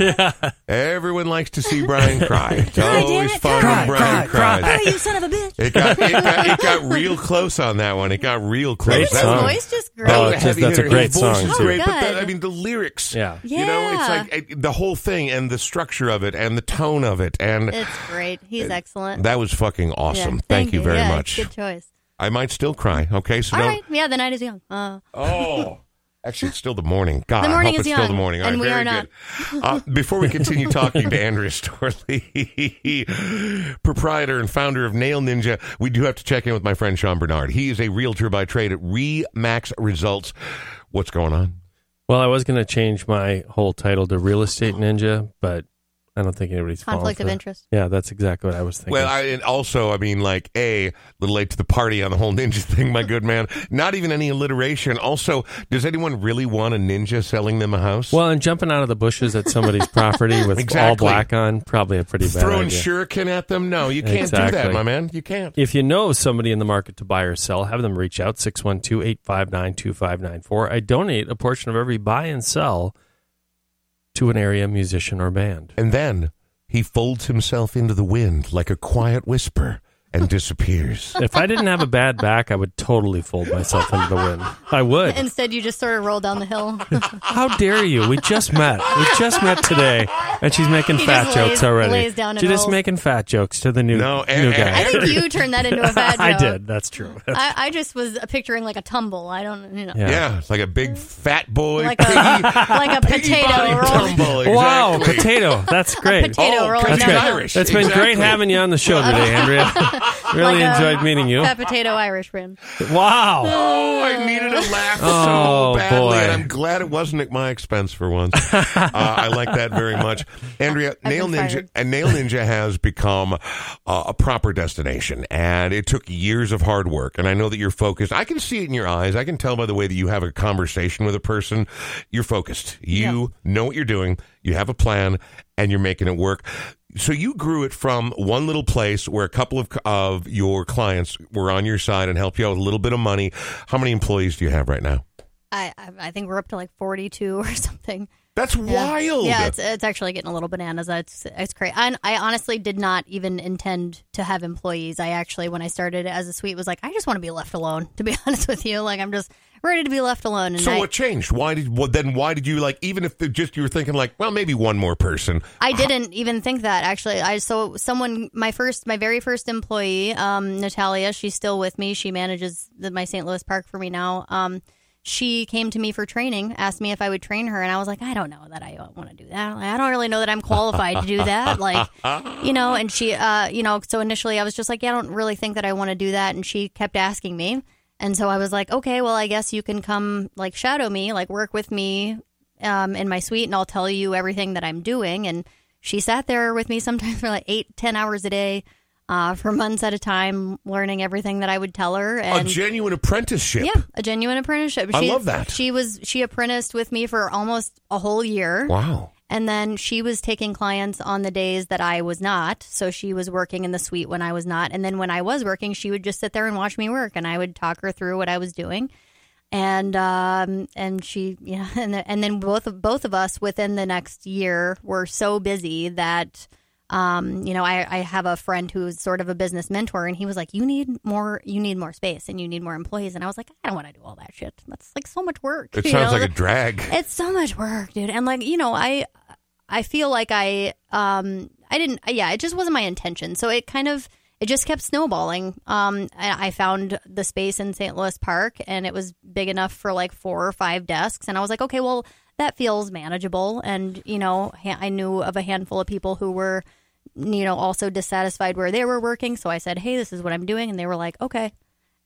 Everyone likes to see Brian cry. It's always fun when Brian cries.
you son of a bitch.
It got, it, got, it got real close on that one. It got real close.
Great
That
His
song.
voice just grew.
that
Oh,
was
it's just- that's a great
His voice
song,
is
too.
great, but
Good.
the, I mean the lyrics.
Yeah. yeah.
You know, it's like eh, the whole thing and the structure of it and the tone of it and
It's great. He's excellent.
that was fucking awesome.
Yeah,
thank, you very
Yeah,
much.
Good choice.
I might still cry. Okay, so
All
don't.
right. Yeah, the night is young. Uh,
Oh. Actually, it's still the morning. God,
The morning
I hope
is
it's still
young,
the morning. All
and
right,
we
very
are
good. Uh, before we continue talking to Andrea Storlie, proprietor and founder of Nail Ninja, we do have to check in with my friend Sean Bernard. He is a realtor by trade at Remax Results. What's going on?
Well, I was going to change my whole title to Real Estate Ninja, but I don't think anybody's
conflict of interest.
Yeah, that's exactly what I was thinking.
Well, I, and also, I mean, like, A, a little late to the party on the whole ninja thing, my good man. Not even any alliteration. Also, does anyone really want a ninja selling them a house?
Well, and jumping out of the bushes at somebody's property with all black on, probably a pretty bad
Throwing
idea.
shuriken at them? No, you can't do that, my man. You can't.
If you know somebody in the market to buy or sell, have them reach out 612-859-2594. I donate a portion of every buy and sell to an area musician or band.
And then he folds himself into the wind like a quiet whisper and disappears.
If I didn't have a bad back, I would totally fold myself into the wind. I would.
Instead, you just sort of roll down the hill.
How dare you? We just met. We just met today, and she's making
He
fat
just
jokes already.
lays down and
she's just
rolls.
making fat jokes to the new,
No, and-
new
and-
guy.
I think you turned that into a bad joke.
I did. That's true.
I, I just was picturing like a tumble. I don't, you know,
Yeah.
Yeah, it's like a big fat boy.
like a like a potato roll.
tumble.
Wow, potato. That's great.
potato
Oh,
rolling
that's
down
good. Irish.
It's been great having you on the show today, Andrea. Really
Like a
enjoyed meeting you.
Fat potato Irish Irishman.
Wow.
Oh, I needed a laugh
Oh,
so badly,
boy.
and I'm glad it wasn't at my expense for once. uh, I like that very much, Andrea. Nail Ninja, and Nail Ninja has become uh, a proper destination, and it took years of hard work. And I know that you're focused. I can see it in your eyes. I can tell by the way that you have a conversation with a person. You're focused. You know what you're doing. You have a plan, and you're making it work. So you grew it from one little place where a couple of of your clients were on your side and helped you out with a little bit of money. How many employees do you have right now?
I, I think we're up to like 42 or something.
That's
Yeah.
wild.
Yeah, it's it's actually getting a little bananas. It's it's crazy. I, I honestly did not even intend to have employees. I actually, when I started as a suite, was like, I just want to be left alone. To be honest with you, like I'm just ready to be left alone. And
so
I,
what changed? Why did well, then? Why did you like? Even if just you were thinking like, well, maybe one more person.
I didn't even think that actually. I so someone my first my very first employee, um, Natalia, she's still with me. She manages the, my St. Louis Park for me now. Um, she came to me for training, asked me if I would train her, and I was like, I don't know that I want to do that. Like, I don't really know that I'm qualified to do that. Like, you know, and she, uh, you know, so initially I was just like, yeah, I don't really think that I want to do that, and she kept asking me, and so I was like, okay, well, I guess you can come like shadow me, like work with me um, in my suite, and I'll tell you everything that I'm doing. And she sat there with me sometimes for like eight, ten hours a day, uh, for months at a time, learning everything that I would tell her.
a
And
genuine apprenticeship.
yeah, a genuine apprenticeship.
I
She-
love that.
She was she apprenticed with me for almost a whole year.
Wow.
And then she was taking clients on the days that I was not. So she was working in the suite when I was not. And then when I was working, she would just sit there and watch me work and I would talk her through what I was doing. And um and she yeah and and then both of both of us within the next year were so busy that um you know I, I have a friend who's sort of a business mentor and he was like you need more you need more space and you need more employees and I was like I don't want to do all that shit that's like so much work
It
you
sounds
know?
like a drag.
it's so much work, dude. And like, you know, I I feel like I um I didn't yeah, it just wasn't my intention. So it kind of it just kept snowballing. Um I, found the space in St. Louis Park and it was big enough for like four or five desks and I was like, okay, well, that feels manageable and you know, I knew of a handful of people who were you know, also dissatisfied where they were working, so I said, "Hey, this is what I'm doing." And they were like, "Okay."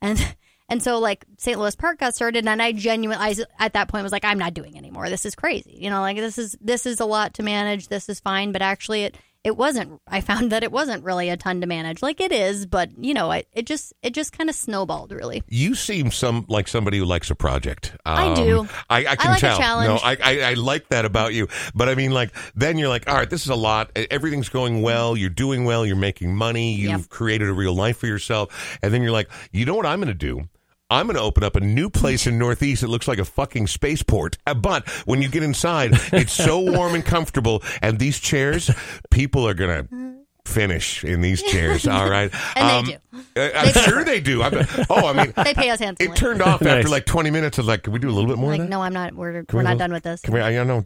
And and so like St. Louis Park got started and I genuinely I, at that point was like I'm not doing anymore. This is crazy. You know, like this is this is a lot to manage. This is fine, but actually it it wasn't I found that it wasn't really a ton to manage. Like it is, but you know, I, it just it just kind of snowballed really.
You seem some like somebody who likes a project.
I um, do.
I, I can
like a
tell. No, I, I I like that about you. But I mean, like then you're like, all right, this is a lot. Everything's going well. You're doing well. You're making money. You've
Yep.
created a real life for yourself. And then you're like, you know what I'm going to do. I'm going to open up a new place in Northeast that looks like a fucking spaceport. Uh, But when you get inside, it's so warm and comfortable. And these chairs, people are going to finish in these chairs. All right.
And they
do. I'm sure they do. I'm, oh, I mean,
They pay us handsomely.
it turned off after
Nice.
like 20 minutes. I was like, can we do a little bit more
like
of that?
no, I'm not. We're
Can
we're
we
not
go-
done with this.
Can we, I know.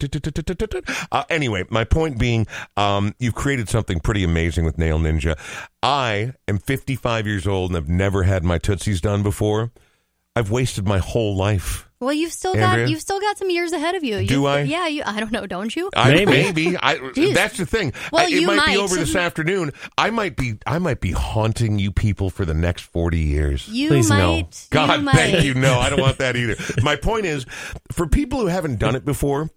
Uh, anyway, my point being, um, you've created something pretty amazing with Nail Ninja. I am 55 years old and I've never had my Tootsies done before. I've wasted my whole life.
Well, you've still
Andrea?
got you've still got some years ahead of you.
Do
You've-
I?
Yeah, you. I don't know. Don't you?
I,
Maybe.
maybe. I, that's the thing.
Well,
I, it
you
might, be over this afternoon. I might be. I might be haunting you people for the next 40 years.
You
Please no.
might.
God,
you might.
thank you. No, I don't want that either. My point is, for people who haven't done it before,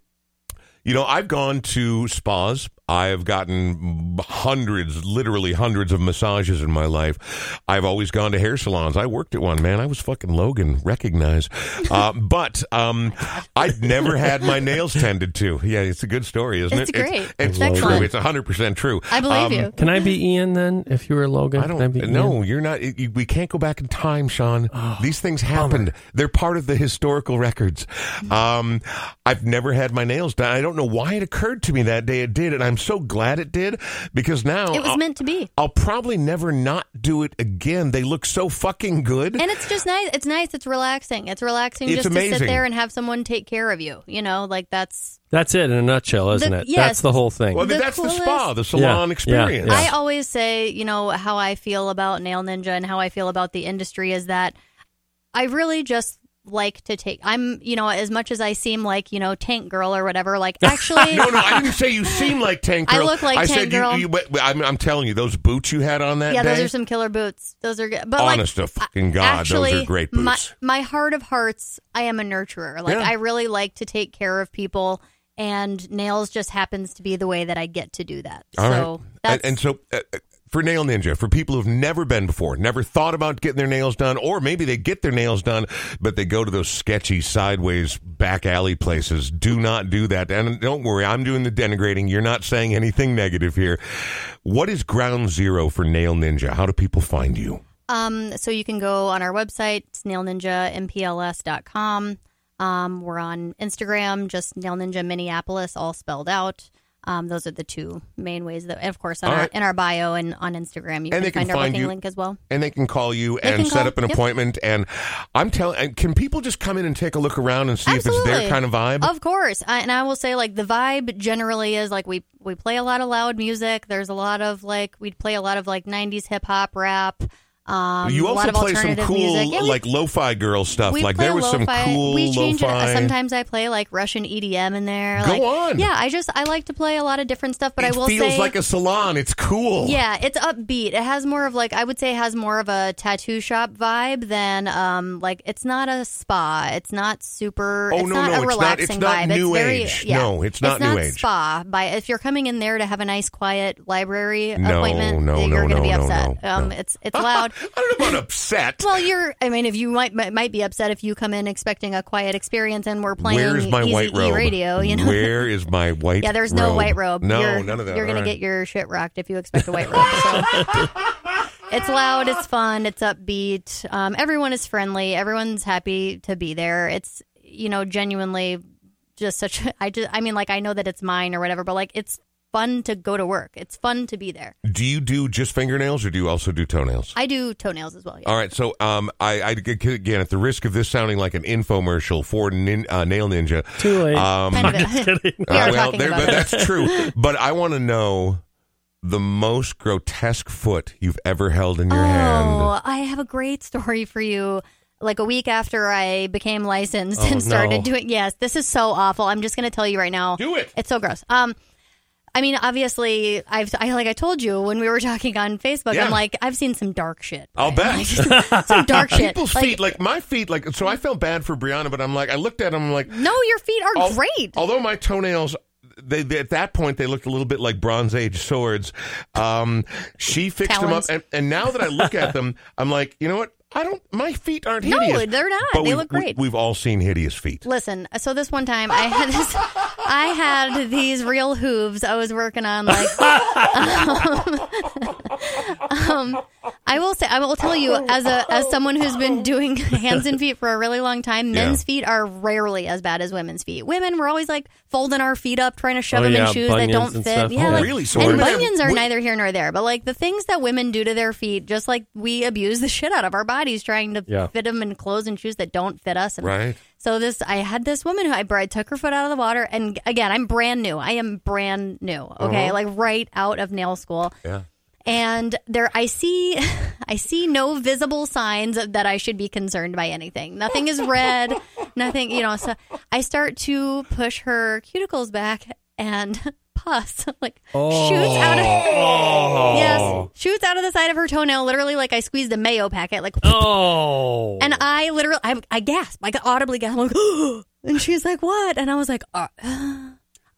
you know, I've gone to spas. I've gotten hundreds, literally hundreds of massages in my life. I've always gone to hair salons. I worked at one, man. I was fucking Logan, recognize. Uh, but um, I've never had my nails tended to. Yeah, it's a good story, isn't
It's
it?
great.
It's, it's
It's
true.
excellent.
It's 100% true.
I believe
Um,
you.
Can I be Ian then? If you were Logan,
I
Can I be
don't. No,
Ian?
you're not. You, we can't go back in time, Sean. These things happened. They're part of the historical records. Um, I've never had my nails done. I don't know why it occurred to me that day. It did, and I'm so glad it did because now
It was
I'll,
meant to be.
I'll probably never not do it again. They look so fucking good.
And it's just nice. It's nice. It's relaxing. It's relaxing
It's
just to
amazing.
sit there and have someone take care of you. You know, like that's.
That's it in a nutshell, isn't
The-
it?
yes.
That's the whole thing.
well,
the
that's the spa, the salon
Yeah,
experience.
yeah,
I always say, you know, how I feel about Nail Ninja and how I feel about the industry is that I really just like to take. I'm, you know, as much as I seem like, you know, tank girl or whatever. Like, actually,
No, no, I didn't say you seem like Tank Girl.
I look like
I
Tank
said
Girl.
You, you, I'm, I'm telling you, those boots you had on that
yeah,
day.
those are some killer boots. Those are good. But
Honest
like,
to fucking God,
actually,
those are great
My,
boots.
my heart of hearts, I am a nurturer. Like,
Yeah.
I really like to take care of people, and nails just happens to be the way that I get to do that.
All right.
so that's
and, and so uh, uh, for Nail Ninja, for people who've never been before, never thought about getting their nails done, or maybe they get their nails done, but they go to those sketchy sideways back alley places. Do not do that. And don't worry, I'm doing the denigrating. You're not saying anything negative here. What is ground zero for Nail Ninja? How do people find you?
Um, so you can go on our website, snailninjampls.com. Um, we're on Instagram, just Nail Ninja Minneapolis, all spelled out. Um, those are the two main ways that, and of course, on
All
our,
right.
in our bio and on Instagram, you
And they
can
can
find our booking
you-
link as well.
and they can call you
They
and set
call,
up an
yep.
appointment. And I'm telling, can people just come in and take a look around and see if it's their kind of vibe?
Of course, I, and I will say like the vibe generally is like we we play a lot of loud music. There's a lot of like we play a lot of like '90s hip hop rap. Um,
you also play some cool.
Yeah, we
like lo-fi girl stuff. Like there was some
lo-fi.
cool
We change
lo-fi.
it. Sometimes I play like Russian EDM in there.
Go
like,
on.
Yeah, I just I like to play a lot of different stuff, but
it
I will say it
feels
say
like a salon. It's cool.
yeah, it's upbeat. It has more of like I would say it has more of a tattoo shop vibe than um like it's not a spa. It's not super.
Oh,
it's
no,
not
no,
a
it's not-
relaxing
it's not
vibe.
new
it's very,
age.
Yeah,
No, it's not new age.
spa. By if you're coming in there to have a nice quiet library
No,
appointment,
no,
you're
no,
going to be upset. um, it's it's loud.
I don't know about upset.
Well, you're. I mean, if you might might be upset if you come in expecting a quiet experience and we're playing
Where's my
Easy
white
E
robe?
radio. You know,
Where is my white?
yeah, there's no
robe?
white robe.
No,
you're,
none of that.
You're gonna
right.
get your shit rocked if you expect a white robe. So. it's loud. It's fun. It's upbeat. Um, everyone is friendly. Everyone's happy to be there. It's you know genuinely just such. I just. I mean, like I know that it's mine or whatever, but like it's fun to go to work. It's fun to be there.
Do you do just fingernails or do you also do toenails?
I do toenails as well. Yeah.
All right, so um, I, I again, at the risk of this sounding like an infomercial for nin, uh, Nail Ninja,
Too late.
um,
Kind of it. we
Uh,
are
well, there-
about
but
it.
that's true. But I want to know the most grotesque foot you've ever held in your hand.
Oh, I have a great story for you. Like a week after I became licensed
Oh,
and started
no.
doing yes, this is so awful. I'm just going to tell you right now.
Do it.
It's so gross. Um I mean, obviously, I've I like I told you when we were talking on Facebook.
Yeah.
I'm like, I've seen some dark shit.
I'll bet.
Like, some dark shit.
People's
Like,
feet, like my feet, like so. I felt bad for Brianna, but I'm like, I looked at them, I'm like,
no, your feet are
al-
great.
Although my toenails. They, they- at that point they looked a little bit like Bronze Age swords. Um, she fixed
Talons.
them up, and, and now that I look at them, I'm like, you know what? I don't. My feet aren't hideous.
No, they're not.
But
They look great.
We, have all seen hideous feet.
Listen, so this one time I had this, I had these real hooves I was working on. Like, um, I will say, I will tell you, as a as someone who's been doing hands and feet for a really long time,
Yeah.
men's feet are rarely as bad as women's feet. Women, we're always like folding our feet up, trying to shove
Oh,
them
yeah,
in shoes that don't fit.
stuff.
Yeah,
Oh,
like,
really? So
and
have-
bunions are
wo-
neither here nor there. But like the things that women do to their feet, just like we abuse the shit out of our bodies trying to
Yeah.
fit them in clothes and shoes that don't fit us. And
Right.
so this, I had this woman who I, I took her foot out of the water, and again, I'm brand new. I am brand new. Okay,
Uh-huh.
like right out of nail school,
Yeah.
and there I see, I see no visible signs that I should be concerned by anything. Nothing is red. nothing, you know. So I start to push her cuticles back, and pus like shoots out of.
Oh.
Yes, shoots out of the side of her toenail, literally like I squeezed a mayo packet, like
Oh.
and I literally, I, I gasped, like audibly gasped, like, and she's like, "What?" And I was like, uh,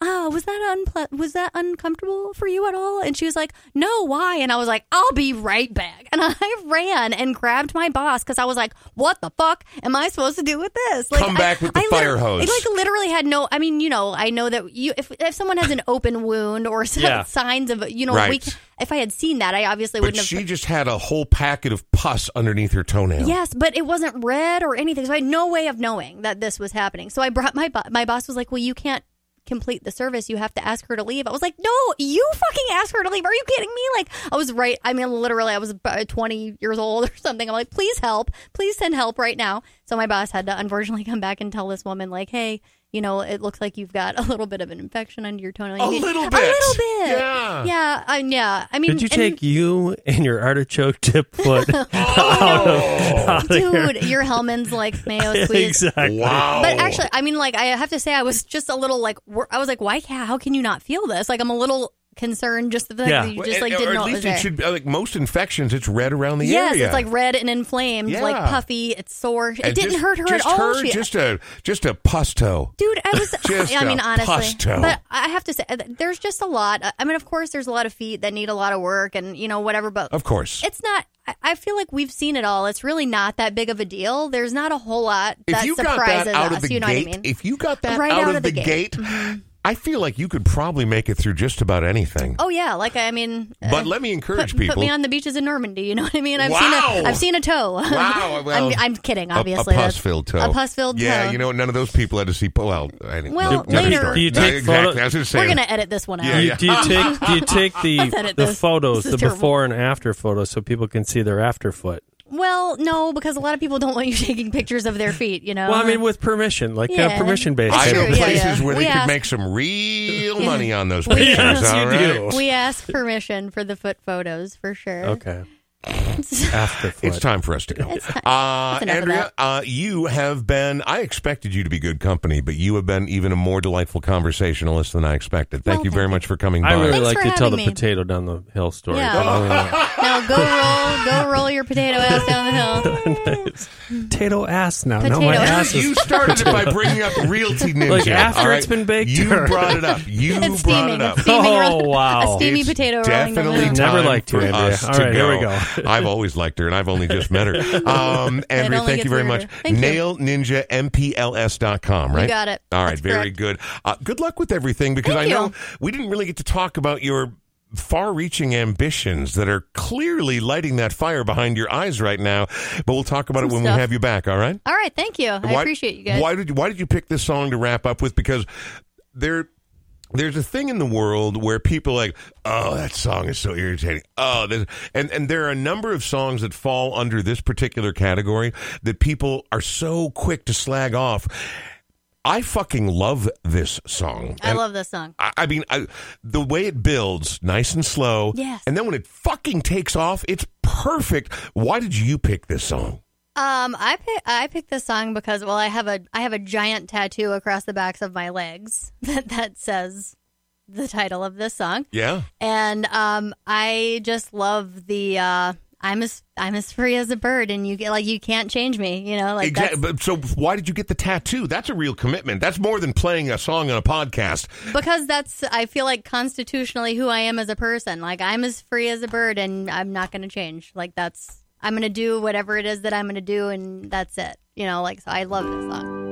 "Oh, was that unple- was that uncomfortable for you at all?" And she was like, "No, why?" And I was like, "I'll be right back." And I ran and grabbed my boss because I was like, "What the fuck am I supposed to do with this?" Like,
Come back
I-
with the
I
fire
liter-
hose.
I, like literally had no. I mean, you know, I know that you if if someone has an open wound or some
Yeah.
signs of you know,
Right.
we, if I had seen that, I obviously
But
wouldn't have.
she just had a whole packet of pus underneath her toenail.
Yes, but it wasn't red or anything, so I had no way of knowing that this was happening. So I brought my bo- my boss was like, "Well, you can't complete the service. You have to ask her to leave." I was like, "No, you fucking ask her to leave. Are you kidding me?" Like I was right. I mean, literally, I was uh, twenty years old or something. I'm like, "Please help! Please send help right now." So my boss had to unfortunately come back and tell this woman, like, "Hey, you know, it looks like you've got a little bit of an infection under your toenail.
A
You need-
little
A
bit.
little bit.
Yeah.
Yeah. I, yeah. I mean,
Did you
and-
take you and your artichoke tip foot oh. out of, out of here?
dude, your Hellmann's like mayo squeeze.
exactly.
Wow.
But actually, I mean, like, I have to say, I was just a little like, wor- I was like, why? ca- How can you not feel this? Like, I'm a little concerned just the fact
Yeah.
that you just like didn't
at
know it was
least
there.
it should be like most infections. It's red around the
yes,
area.
it's like red and inflamed, like puffy. It's sore. It
And
didn't
just-
hurt her
just
at all.
Her,
She-
just a just a pus toe.
Dude, I was.
Just
I mean,
a
honestly,
pus-toe.
but I have to say, uh, there's just a lot. I mean, of course, there's a lot of feet that need a lot of work, and you know, whatever. But
Of course.
it's not. I- I feel like we've seen it all. It's really not that big of a deal. There's not a whole lot
if
that
you got
surprises
that out
us.
of the
you know
gate,
what I mean?
if you got that
Right
out,
out
of,
of
the,
the
gate,
gate. Mm-hmm.
I feel like you could probably make it through just about anything.
oh yeah, like I mean, uh,
but let me encourage
put,
people.
put me on the beaches in Normandy. You know what I mean? I've
Wow.
seen a, I've seen a toe.
Wow, well,
I'm, I'm kidding. Obviously,
a,
That's-
pus-filled toe.
A pus-filled
Yeah,
toe.
Yeah, you know, none of those people had to see. Well, anyway,
Well,
no-
later-
Do you
No,
take
exactly.
photo-
I was just saying.
We're gonna edit this one out.
Yeah,
Do
yeah.
you, do you take do you take the the
this.
photos,
This
the
terrible.
before and after photos, so people can see their after foot?
Well, no, because a lot of people don't want you taking pictures of their feet. You know.
Well, I mean, with permission, like
Yeah.
uh, permission based.
I know places
yeah.
where
We
they could make some real money on those pictures.
Yes,
all
you do.
we ask permission for the foot photos for sure.
Okay. After foot.
It's time for us to go.
It's.
Uh,
That's enough of
Andrea, uh, you have been, I expected you to be good company, but you have been even a more delightful conversationalist than I expected. Thank
Well,
you very
thank
much for coming by.
I really
Thanks
like to tell the potato down the hill story.
Yeah.
but other than
Now go roll, go roll your potato ass down the hill.
that- potato ass now. No,
Potato
my
ass.
ass is.
you started it by bringing up Realty Ninja.
Like, after
all right?
it's been baked?
You brought it up. You
It's
brought
steaming.
it up.
Oh, wow.
A steamy
It's
potato rolling down the
definitely.
Never liked you, Andrea.
us
All
to
right, here we go.
I've always liked her, and I've only just met her. Um, Andrea, thank you very much.
you.
Nail Ninja MPLS.com, right?
got it.
All right,
That's
very
correct.
good. Uh, good luck with everything because
Thank
I know
you.
we didn't really get to talk about your far-reaching ambitions that are clearly lighting that fire behind your eyes right now. But we'll talk about it
Some
when we have you back. All right?
All right, thank you. I
Why-
appreciate you guys.
Why did you, why did you pick this song to wrap up with? Because there there's a thing in the world where people are like, oh, that song is so irritating. Oh, this, and and there are a number of songs that fall under this particular category that people are so quick to slag off. I fucking love this song.
I
And
love this song.
I, I mean, I, the way it builds, nice and slow.
Yes.
And then when it fucking takes off, it's perfect. Why did you pick this song?
Um, I pick, I picked this song because well, I have a I have a giant tattoo across the backs of my legs that that says the title of this song,
Yeah.
and um, I just love the uh, I'm as I'm as free as a bird, and you get like you can't change me, you know, like
exactly. But so why did you get the tattoo? That's a real commitment. That's more than playing a song on a podcast.
because that's I feel like constitutionally who I am as a person. Like I'm as free as a bird, and I'm not going to change. Like that's I'm going to do whatever it is that I'm going to do, and that's it. You know, like so I love this song.